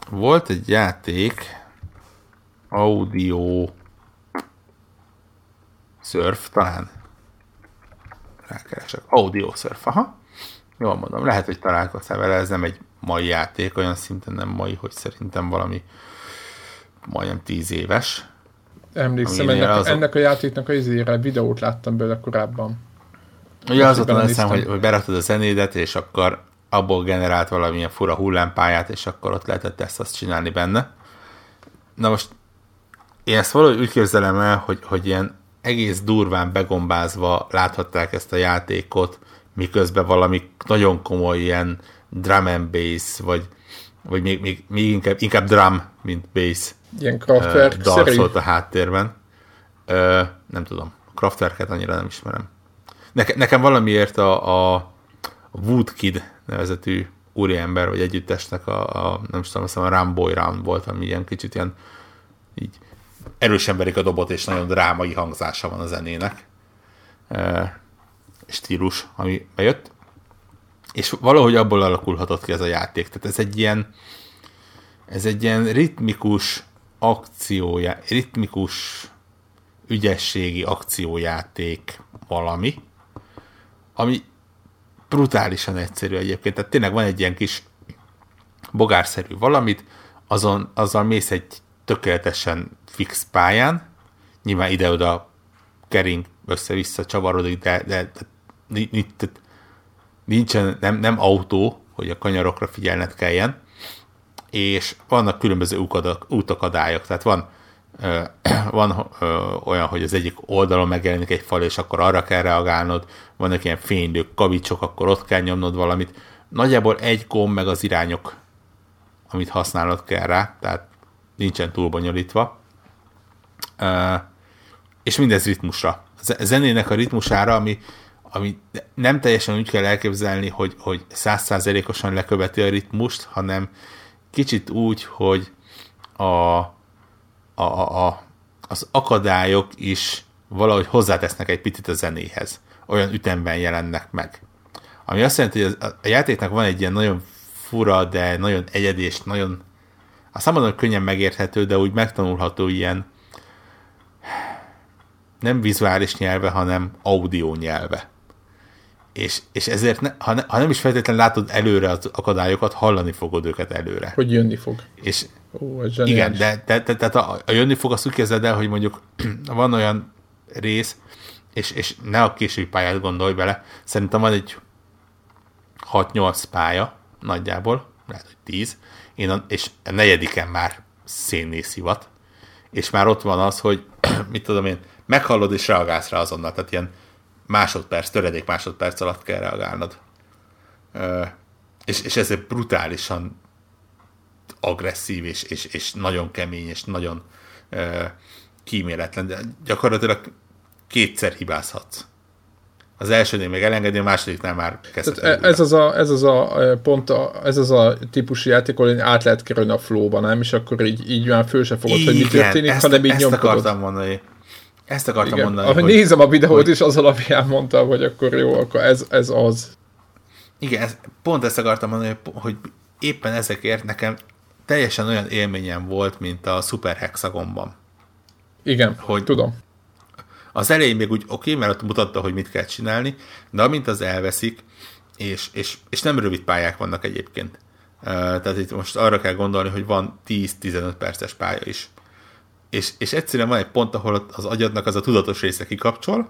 Volt egy játék, audio surf talán. Rákeresek. Audio surf, aha. Jól mondom, lehet, hogy találkoztál vele, ez nem egy mai játék, olyan szinten nem mai, hogy szerintem valami majdnem tíz éves. Emlékszem, ennek, az a- ennek a játéknak a izére videót láttam belőle korábban. Ugye az belenéztem. eszem, hogy, hogy beraktad a zenédet, és akkor abból generált valamilyen fura hullámpályát, és akkor ott lehetett ezt azt csinálni benne. Na most én ezt valahogy úgy képzelem el, hogy, hogy ilyen egész durván begombázva láthatták ezt a játékot, miközben valami nagyon komoly ilyen drum and bass, vagy, vagy még, még, még inkább, inkább drum, mint bass Ilyen Kraftwerk dal szerű. szólt a háttérben. Ö, nem tudom, Kraftwerket annyira nem ismerem. Neke, nekem valamiért a, a Woodkid nevezetű úriember, vagy együttesnek a, a nem is tudom, azt hiszem a Ramboy Round volt, ami ilyen kicsit ilyen így erősen verik a dobot, és nagyon drámai hangzása van a zenének. Ö, stílus, ami bejött. És valahogy abból alakulhatott ki ez a játék. Tehát ez egy ilyen ez egy ilyen ritmikus akciója, ritmikus ügyességi akciójáték valami, ami brutálisan egyszerű egyébként. Tehát tényleg van egy ilyen kis bogárszerű valamit, azon, azzal mész egy tökéletesen fix pályán, nyilván ide-oda kering össze-vissza csavarodik, de, de, de tehát nincsen, nem, nem autó, hogy a kanyarokra figyelned kelljen, és vannak különböző útakadak- útakadályok, tehát van, ö, [clears throat] van ö, olyan, hogy az egyik oldalon megjelenik egy fal, és akkor arra kell reagálnod, vannak ilyen fénylők, kavicsok, akkor ott kell nyomnod valamit. Nagyjából egy gomb meg az irányok, amit használnod kell rá, tehát nincsen túl bonyolítva. És mindez ritmusra. A ze- zenének a ritmusára, ami, ami nem teljesen úgy kell elképzelni, hogy, hogy százszázalékosan leköveti a ritmust, hanem kicsit úgy, hogy a, a, a, a, az akadályok is valahogy hozzátesznek egy picit a zenéhez. Olyan ütemben jelennek meg. Ami azt jelenti, hogy a játéknak van egy ilyen nagyon fura, de nagyon egyedi és nagyon azt nem könnyen megérthető, de úgy megtanulható ilyen nem vizuális nyelve, hanem audio nyelve. És, és ezért, ne, ha, ne, ha nem is feltétlenül látod előre az akadályokat, hallani fogod őket előre. Hogy jönni fog. És Ó, ez igen, zseniális. de, de, de, de a, a jönni fog, azt úgy kezded el, hogy mondjuk [clears throat] van olyan rész, és, és ne a késői pályát gondolj bele, szerintem van egy 6-8 pálya nagyjából, lehet, hogy 10, én a, és a negyediken már szénné szivat, és már ott van az, hogy [clears throat] mit tudom én, meghallod és reagálsz rá azonnal, tehát ilyen másodperc, töredék másodperc alatt kell reagálnod. Ö, és, és ezért brutálisan agresszív, és, és, és nagyon kemény, és nagyon ö, kíméletlen, de gyakorlatilag kétszer hibázhatsz. Az elsőnél még elengedni, a másodiknál már kezdheted Tehát e- ez az a, ez az a e, pont, a, ez az a típusú játék, ahol át lehet kerülni a flowba, nem? És akkor így, így már föl se fogod, hogy mi történik, ezt, hanem így ezt nyomkodod. akartam mondani. Ezt akartam Igen. mondani, Ahogy hogy, nézem a videót, hogy- és az alapján mondtam, hogy akkor jó, akkor ez, ez az. Igen, ez, pont ezt akartam mondani, hogy, éppen ezekért nekem teljesen olyan élményem volt, mint a Super Hexagonban. Igen, hogy... tudom. Az elején még úgy oké, okay, mert ott mutatta, hogy mit kell csinálni, de amint az elveszik, és, és, és nem rövid pályák vannak egyébként. Uh, tehát itt most arra kell gondolni, hogy van 10-15 perces pálya is. És, és egyszerűen van egy pont, ahol az agyadnak az a tudatos része kikapcsol,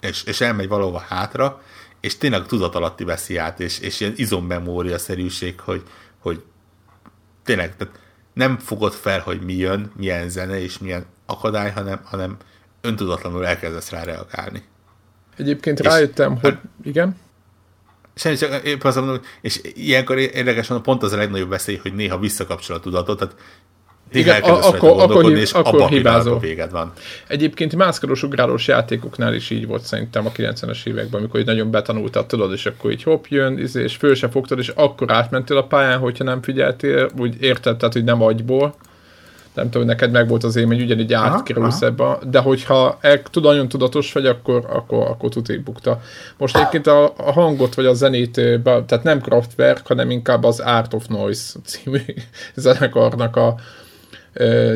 és, és elmegy valahova hátra, és tényleg a tudat alatti veszi át, és, és ilyen izommemória szerűség, hogy, hogy tényleg tehát nem fogod fel, hogy mi jön, milyen zene és milyen akadály, hanem, hanem öntudatlanul elkezdesz rá reagálni. Egyébként És- rájöttem, hogy igen. Semmi, csak épp azt mondom, és ilyenkor érdekes mondom, pont az a legnagyobb veszély, hogy néha visszakapcsol a tudatot, tehát Igen, a- akkor- akkor és akkor abban a hibázol. véged van. Egyébként mászkadós ugrálós játékoknál is így volt szerintem a 90-es években, amikor így nagyon betanultad, tudod, és akkor így hopp jön, izé, és föl se fogtad, és akkor átmentél a pályán, hogyha nem figyeltél, úgy érted, tehát, hogy nem agyból. Nem tudom, neked meg volt az élmény, ugyanígy átkerülsz ebbe, de hogyha el, tud, nagyon tudatos vagy, akkor, akkor, akkor tudik bukta. Most egyébként a, a hangot vagy a zenét, be, tehát nem Kraftwerk, hanem inkább az Art of Noise című [laughs] zenekarnak a,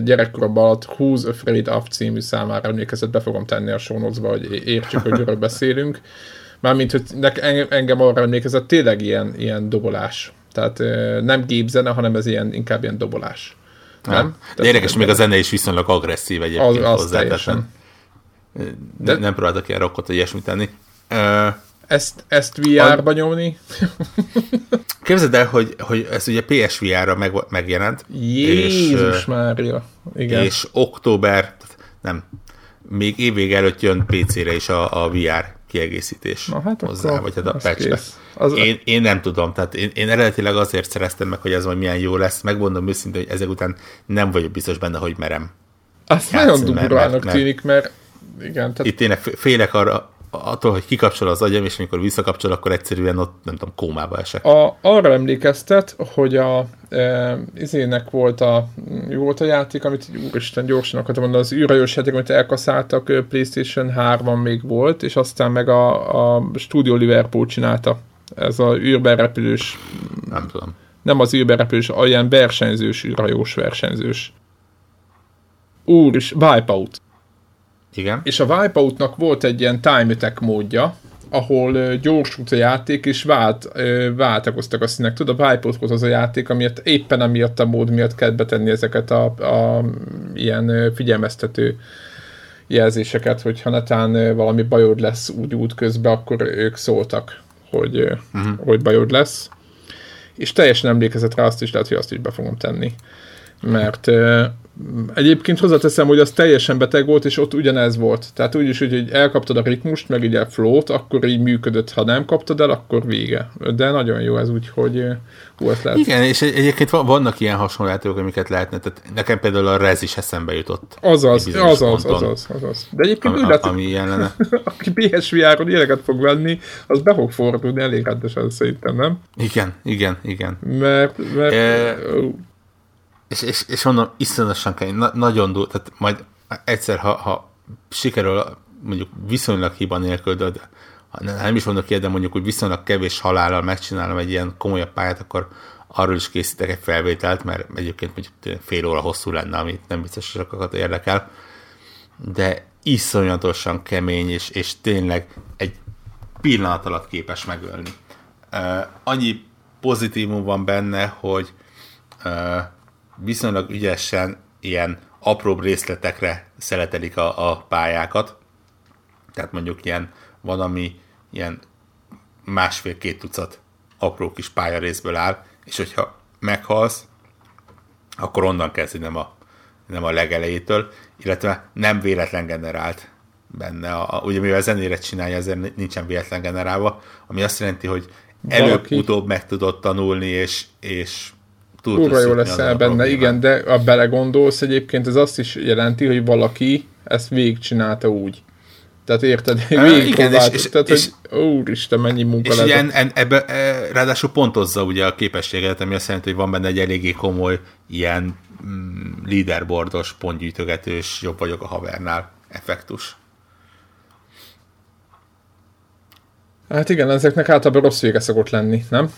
gyerekkoromban alatt Who's Afraid of című számára emlékezett, be fogom tenni a show notes-ba, hogy értsük, hogy miről beszélünk. Mármint, hogy engem arra emlékezett, tényleg ilyen, ilyen dobolás. Tehát nem gépzene, hanem ez ilyen, inkább ilyen dobolás. Nem? Nem? De érdekes, még a zene is viszonylag agresszív egyébként Az- az hozzá, tehát teljesen. nem, De- nem próbáltak ilyen rockot, vagy ilyesmit tenni. Ezt, ezt VR-ba nyomni? [laughs] Képzeld el, hogy, hogy ez ugye PSVR-ra meg, megjelent, Jézus és, Mária. Igen. és október, nem, még évvég előtt jön PC-re is a, a VR kiegészítés Na hát hozzá, vagy hát a kész. Az- Én, én nem tudom, tehát én, én eredetileg azért szereztem meg, hogy ez majd milyen jó lesz, megmondom őszintén, hogy ezek után nem vagyok biztos benne, hogy merem. Azt játszani, nagyon durvának tűnik, mert igen, tehát Itt tényleg fé- félek arra, attól, hogy kikapcsol az agyam, és amikor visszakapcsol, akkor egyszerűen ott, nem tudom, kómába esek. A, arra emlékeztet, hogy a e, izének volt a, mi volt a játék, amit úristen gyorsan akartam mondani, az űrhajós játék, amit elkaszáltak, Playstation 3 még volt, és aztán meg a, a Studio Liverpool csinálta. Ez a űrben repülős, Nem tudom. nem az űrben repülős, olyan versenyzős, űrhajós versenyzős. Úr is, Wipeout. Igen? És a Wipeoutnak volt egy ilyen time attack módja, ahol gyorsult a játék, és vált, váltakoztak a színek. Tudod, a Wipeout az a játék, amiért éppen amiatt a mód miatt kell betenni ezeket a, a ilyen figyelmeztető jelzéseket, hogyha netán ö, valami bajod lesz úgy út közben, akkor ők szóltak, hogy, uh-huh. hogy bajod lesz. És teljesen emlékezett rá azt is, lehet, hogy azt is be fogom tenni. Mert Egyébként hozzáteszem, hogy az teljesen beteg volt, és ott ugyanez volt. Tehát úgyis, hogy, hogy elkaptad a ritmust, meg így a flow-t, akkor így működött, ha nem kaptad el, akkor vége. De nagyon jó ez úgy, hogy hú, ezt lehet. Igen, és egy- egyébként van- vannak ilyen hasonlátok, amiket lehetne. Tehát nekem például a Rez is eszembe jutott. Azaz, azaz, ponton, azaz, azaz. De egyébként úgy Ami, látszik, ami ilyen lenne. [laughs] aki PSVR-on ilyeneket fog venni, az be fog fordulni elég rendesen szerintem, nem? Igen, igen, igen. Mert, mert E- És, és, és mondom, iszonyatosan kell, na, nagyon durva, tehát majd egyszer, ha, ha sikerül mondjuk viszonylag hiba nélkül, de, de nem is mondok ilyet, de mondjuk úgy viszonylag kevés halállal megcsinálom egy ilyen komolyabb pályát, akkor arról is készítek egy felvételt, mert egyébként mondjuk fél óra hosszú lenne, amit nem biztos, hogy sokakat érdekel, de iszonyatosan kemény, és, és tényleg egy pillanat alatt képes megölni. Uh, annyi pozitívum van benne, hogy uh, viszonylag ügyesen ilyen apróbb részletekre szeletelik a, a pályákat. Tehát mondjuk ilyen van, ami ilyen másfél-két tucat apró kis pályarészből áll, és hogyha meghalsz, akkor onnan kezdi, nem a, nem a legelejétől, illetve nem véletlen generált benne. A, a, ugye mivel zenére csinálja, ezért nincsen véletlen generálva, ami azt jelenti, hogy előbb-utóbb meg tudod tanulni, és, és tud kurva jó szűrni lesz azon a el benne, igen, de a belegondolsz egyébként, ez azt is jelenti, hogy valaki ezt végigcsinálta úgy. Tehát érted? Végig igen, és- és- Tehát, és- hogy úristen, mennyi munka És ilyen, en, ebbe, e, ráadásul pontozza ugye a képességet, ami azt jelenti, hogy van benne egy eléggé komoly ilyen mm, leaderboardos, pontgyűjtögetős, jobb vagyok a havernál effektus. Hát igen, ezeknek általában rossz vége szokott lenni, nem?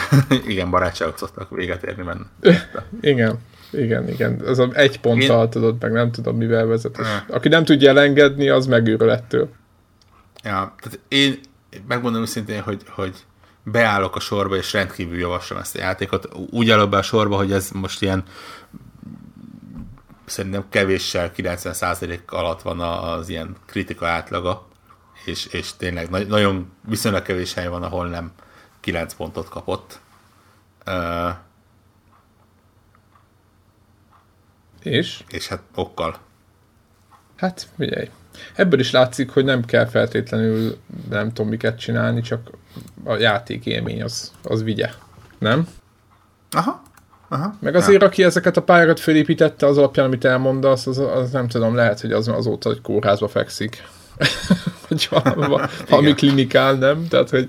[laughs] igen, barátságok szoktak véget érni benne. [laughs] igen, igen, igen. Az egy ponttal Én... tudod, meg nem tudom mivel vezet. Aki nem tudja elengedni, az megőrül ettől. Ja, tehát én megmondom őszintén, hogy, hogy beállok a sorba, és rendkívül javaslom ezt a játékot. Úgy állok be a sorba, hogy ez most ilyen szerintem kevéssel 90% alatt van az ilyen kritika átlaga, és, és tényleg nagyon viszonylag kevés hely van, ahol nem 9 pontot kapott. Uh, és? És hát okkal. Hát, figyelj. Ebből is látszik, hogy nem kell feltétlenül nem tudom miket csinálni, csak a játék élmény az, az vigye. Nem? Aha. Aha. Meg azért, ja. aki ezeket a pályákat felépítette az alapján, amit elmondasz, az, az nem tudom, lehet, hogy az azóta, hogy kórházba fekszik. [laughs] Vagy valami klinikál, nem? Tehát, hogy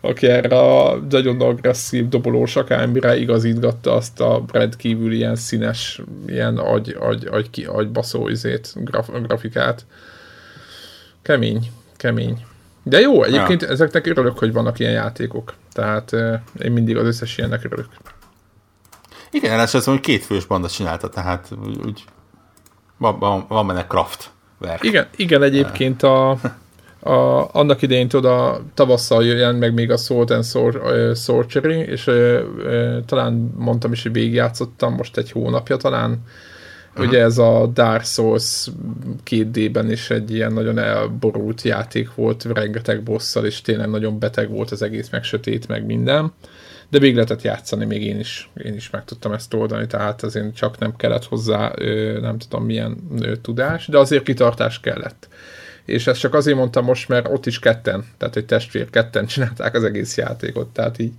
aki erre a nagyon agresszív dobolós akármire igazítgatta azt a rendkívül ilyen színes, ilyen agy, agy, agy, agy, agybaszó izét, graf, grafikát. Kemény, kemény. De jó, egyébként ja. ezeknek örülök, hogy vannak ilyen játékok. Tehát eh, én mindig az összes ilyennek örülök. Igen, ráadásul hogy két fős banda csinálta, tehát úgy van, van, van benne craft verk. Igen, igen egyébként a, [laughs] a, annak idején tudod, tavasszal jön meg még a Sword and Sorcery, és ö, ö, talán mondtam is, hogy végigjátszottam most egy hónapja talán, Uh-huh. Ugye ez a Dark Souls 2D-ben is egy ilyen nagyon elborult játék volt, rengeteg bosszal, és tényleg nagyon beteg volt az egész, meg sötét, meg minden. De végig lehetett játszani, még én is, én is meg tudtam ezt oldani, tehát azért csak nem kellett hozzá, nem tudom milyen tudás, de azért kitartás kellett. És ezt csak azért mondtam most, mert ott is ketten, tehát egy testvér ketten [laughs] csinálták az egész játékot, tehát így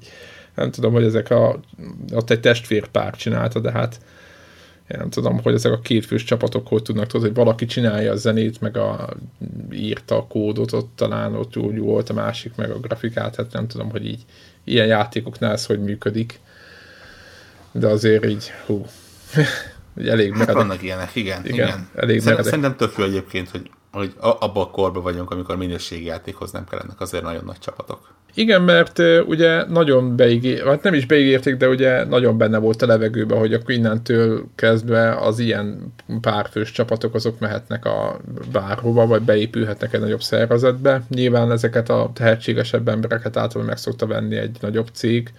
nem tudom, hogy ezek a, ott egy testvérpár csinálta, de hát én nem tudom, hogy ezek a kétfős csapatok hogy tudnak, tudod, hogy valaki csinálja a zenét, meg a, írta a kódot, ott talán ott úgy volt a másik, meg a grafikát, hát nem tudom, hogy így ilyen játékoknál ez hogy működik. De azért így, hú, [laughs] elég meredek. Hát vannak ilyenek, igen. igen, igen. Elég Szerint, Szerintem tök jó egyébként, hogy hogy abban a korban vagyunk, amikor minőségi játékhoz nem kellenek azért nagyon nagy csapatok. Igen, mert ugye nagyon beígér, hát nem is beígérték, de ugye nagyon benne volt a levegőben, hogy akkor innentől kezdve az ilyen párfős csapatok azok mehetnek a bárhova, vagy beépülhetnek egy nagyobb szervezetbe. Nyilván ezeket a tehetségesebb embereket általában meg szokta venni egy nagyobb cég,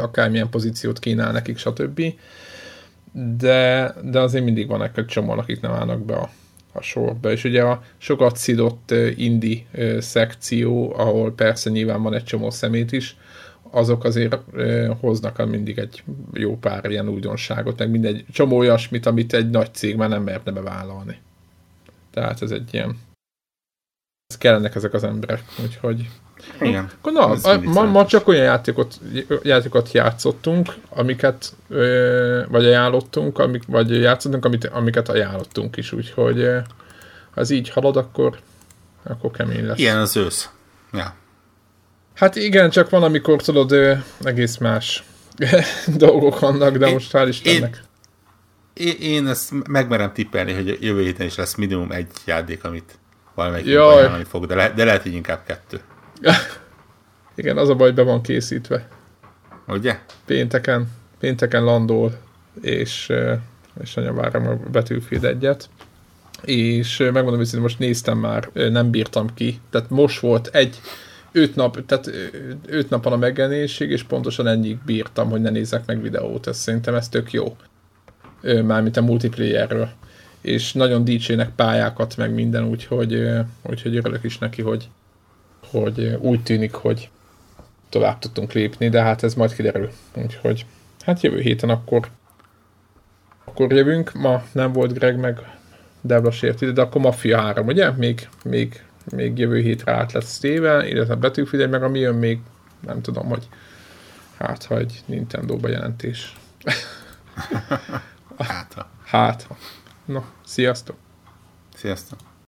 akármilyen pozíciót kínál nekik, stb. De, de azért mindig van egy csomó, akik nem állnak be a a sorba. És ugye a sokat szidott indi szekció, ahol persze nyilván van egy csomó szemét is, azok azért hoznak mindig egy jó pár ilyen újdonságot, meg mindegy csomó olyasmit, amit egy nagy cég már nem merne bevállalni. Tehát ez egy ilyen kellenek ezek az emberek, úgyhogy igen. Akkor na, ma, ma, csak olyan játékot, játékot játszottunk, amiket ö, vagy ajánlottunk, amik, vagy játszottunk, amit, amiket ajánlottunk is, úgyhogy ö, ha ez így halad, akkor, akkor kemény lesz. Ilyen az ősz. Ja. Hát igen, csak van, amikor tudod, ö, egész más [laughs] dolgok vannak, de én, most hál' Istennek. Én, én ezt megmerem tippelni, hogy jövő héten is lesz minimum egy játék, amit valamelyik ajánlani fog, de, le, de lehet, hogy inkább kettő. [laughs] Igen, az a baj, be van készítve. Ugye? Pénteken, pénteken landol, és, és nagyon várom a Battlefield egyet. És megmondom hogy most néztem már, nem bírtam ki. Tehát most volt egy, öt nap, tehát öt napon a megjelenésig, és pontosan ennyi bírtam, hogy ne nézzek meg videót. Ez szerintem ez tök jó. Mármint a multiplayerről. És nagyon dicsének pályákat, meg minden, úgyhogy, úgyhogy örülök is neki, hogy, hogy úgy tűnik, hogy tovább tudtunk lépni, de hát ez majd kiderül. Úgyhogy hát jövő héten akkor akkor jövünk. Ma nem volt Greg meg Devlas ért ide, de akkor Mafia 3, ugye? Még, még, még jövő hétre át lesz téve, illetve betűfigyelj meg, ami jön még, nem tudom, hogy hát, ha egy Nintendo bejelentés. [laughs] [laughs] hát, ha. Hát, ha. Na, sziasztok! Sziasztok!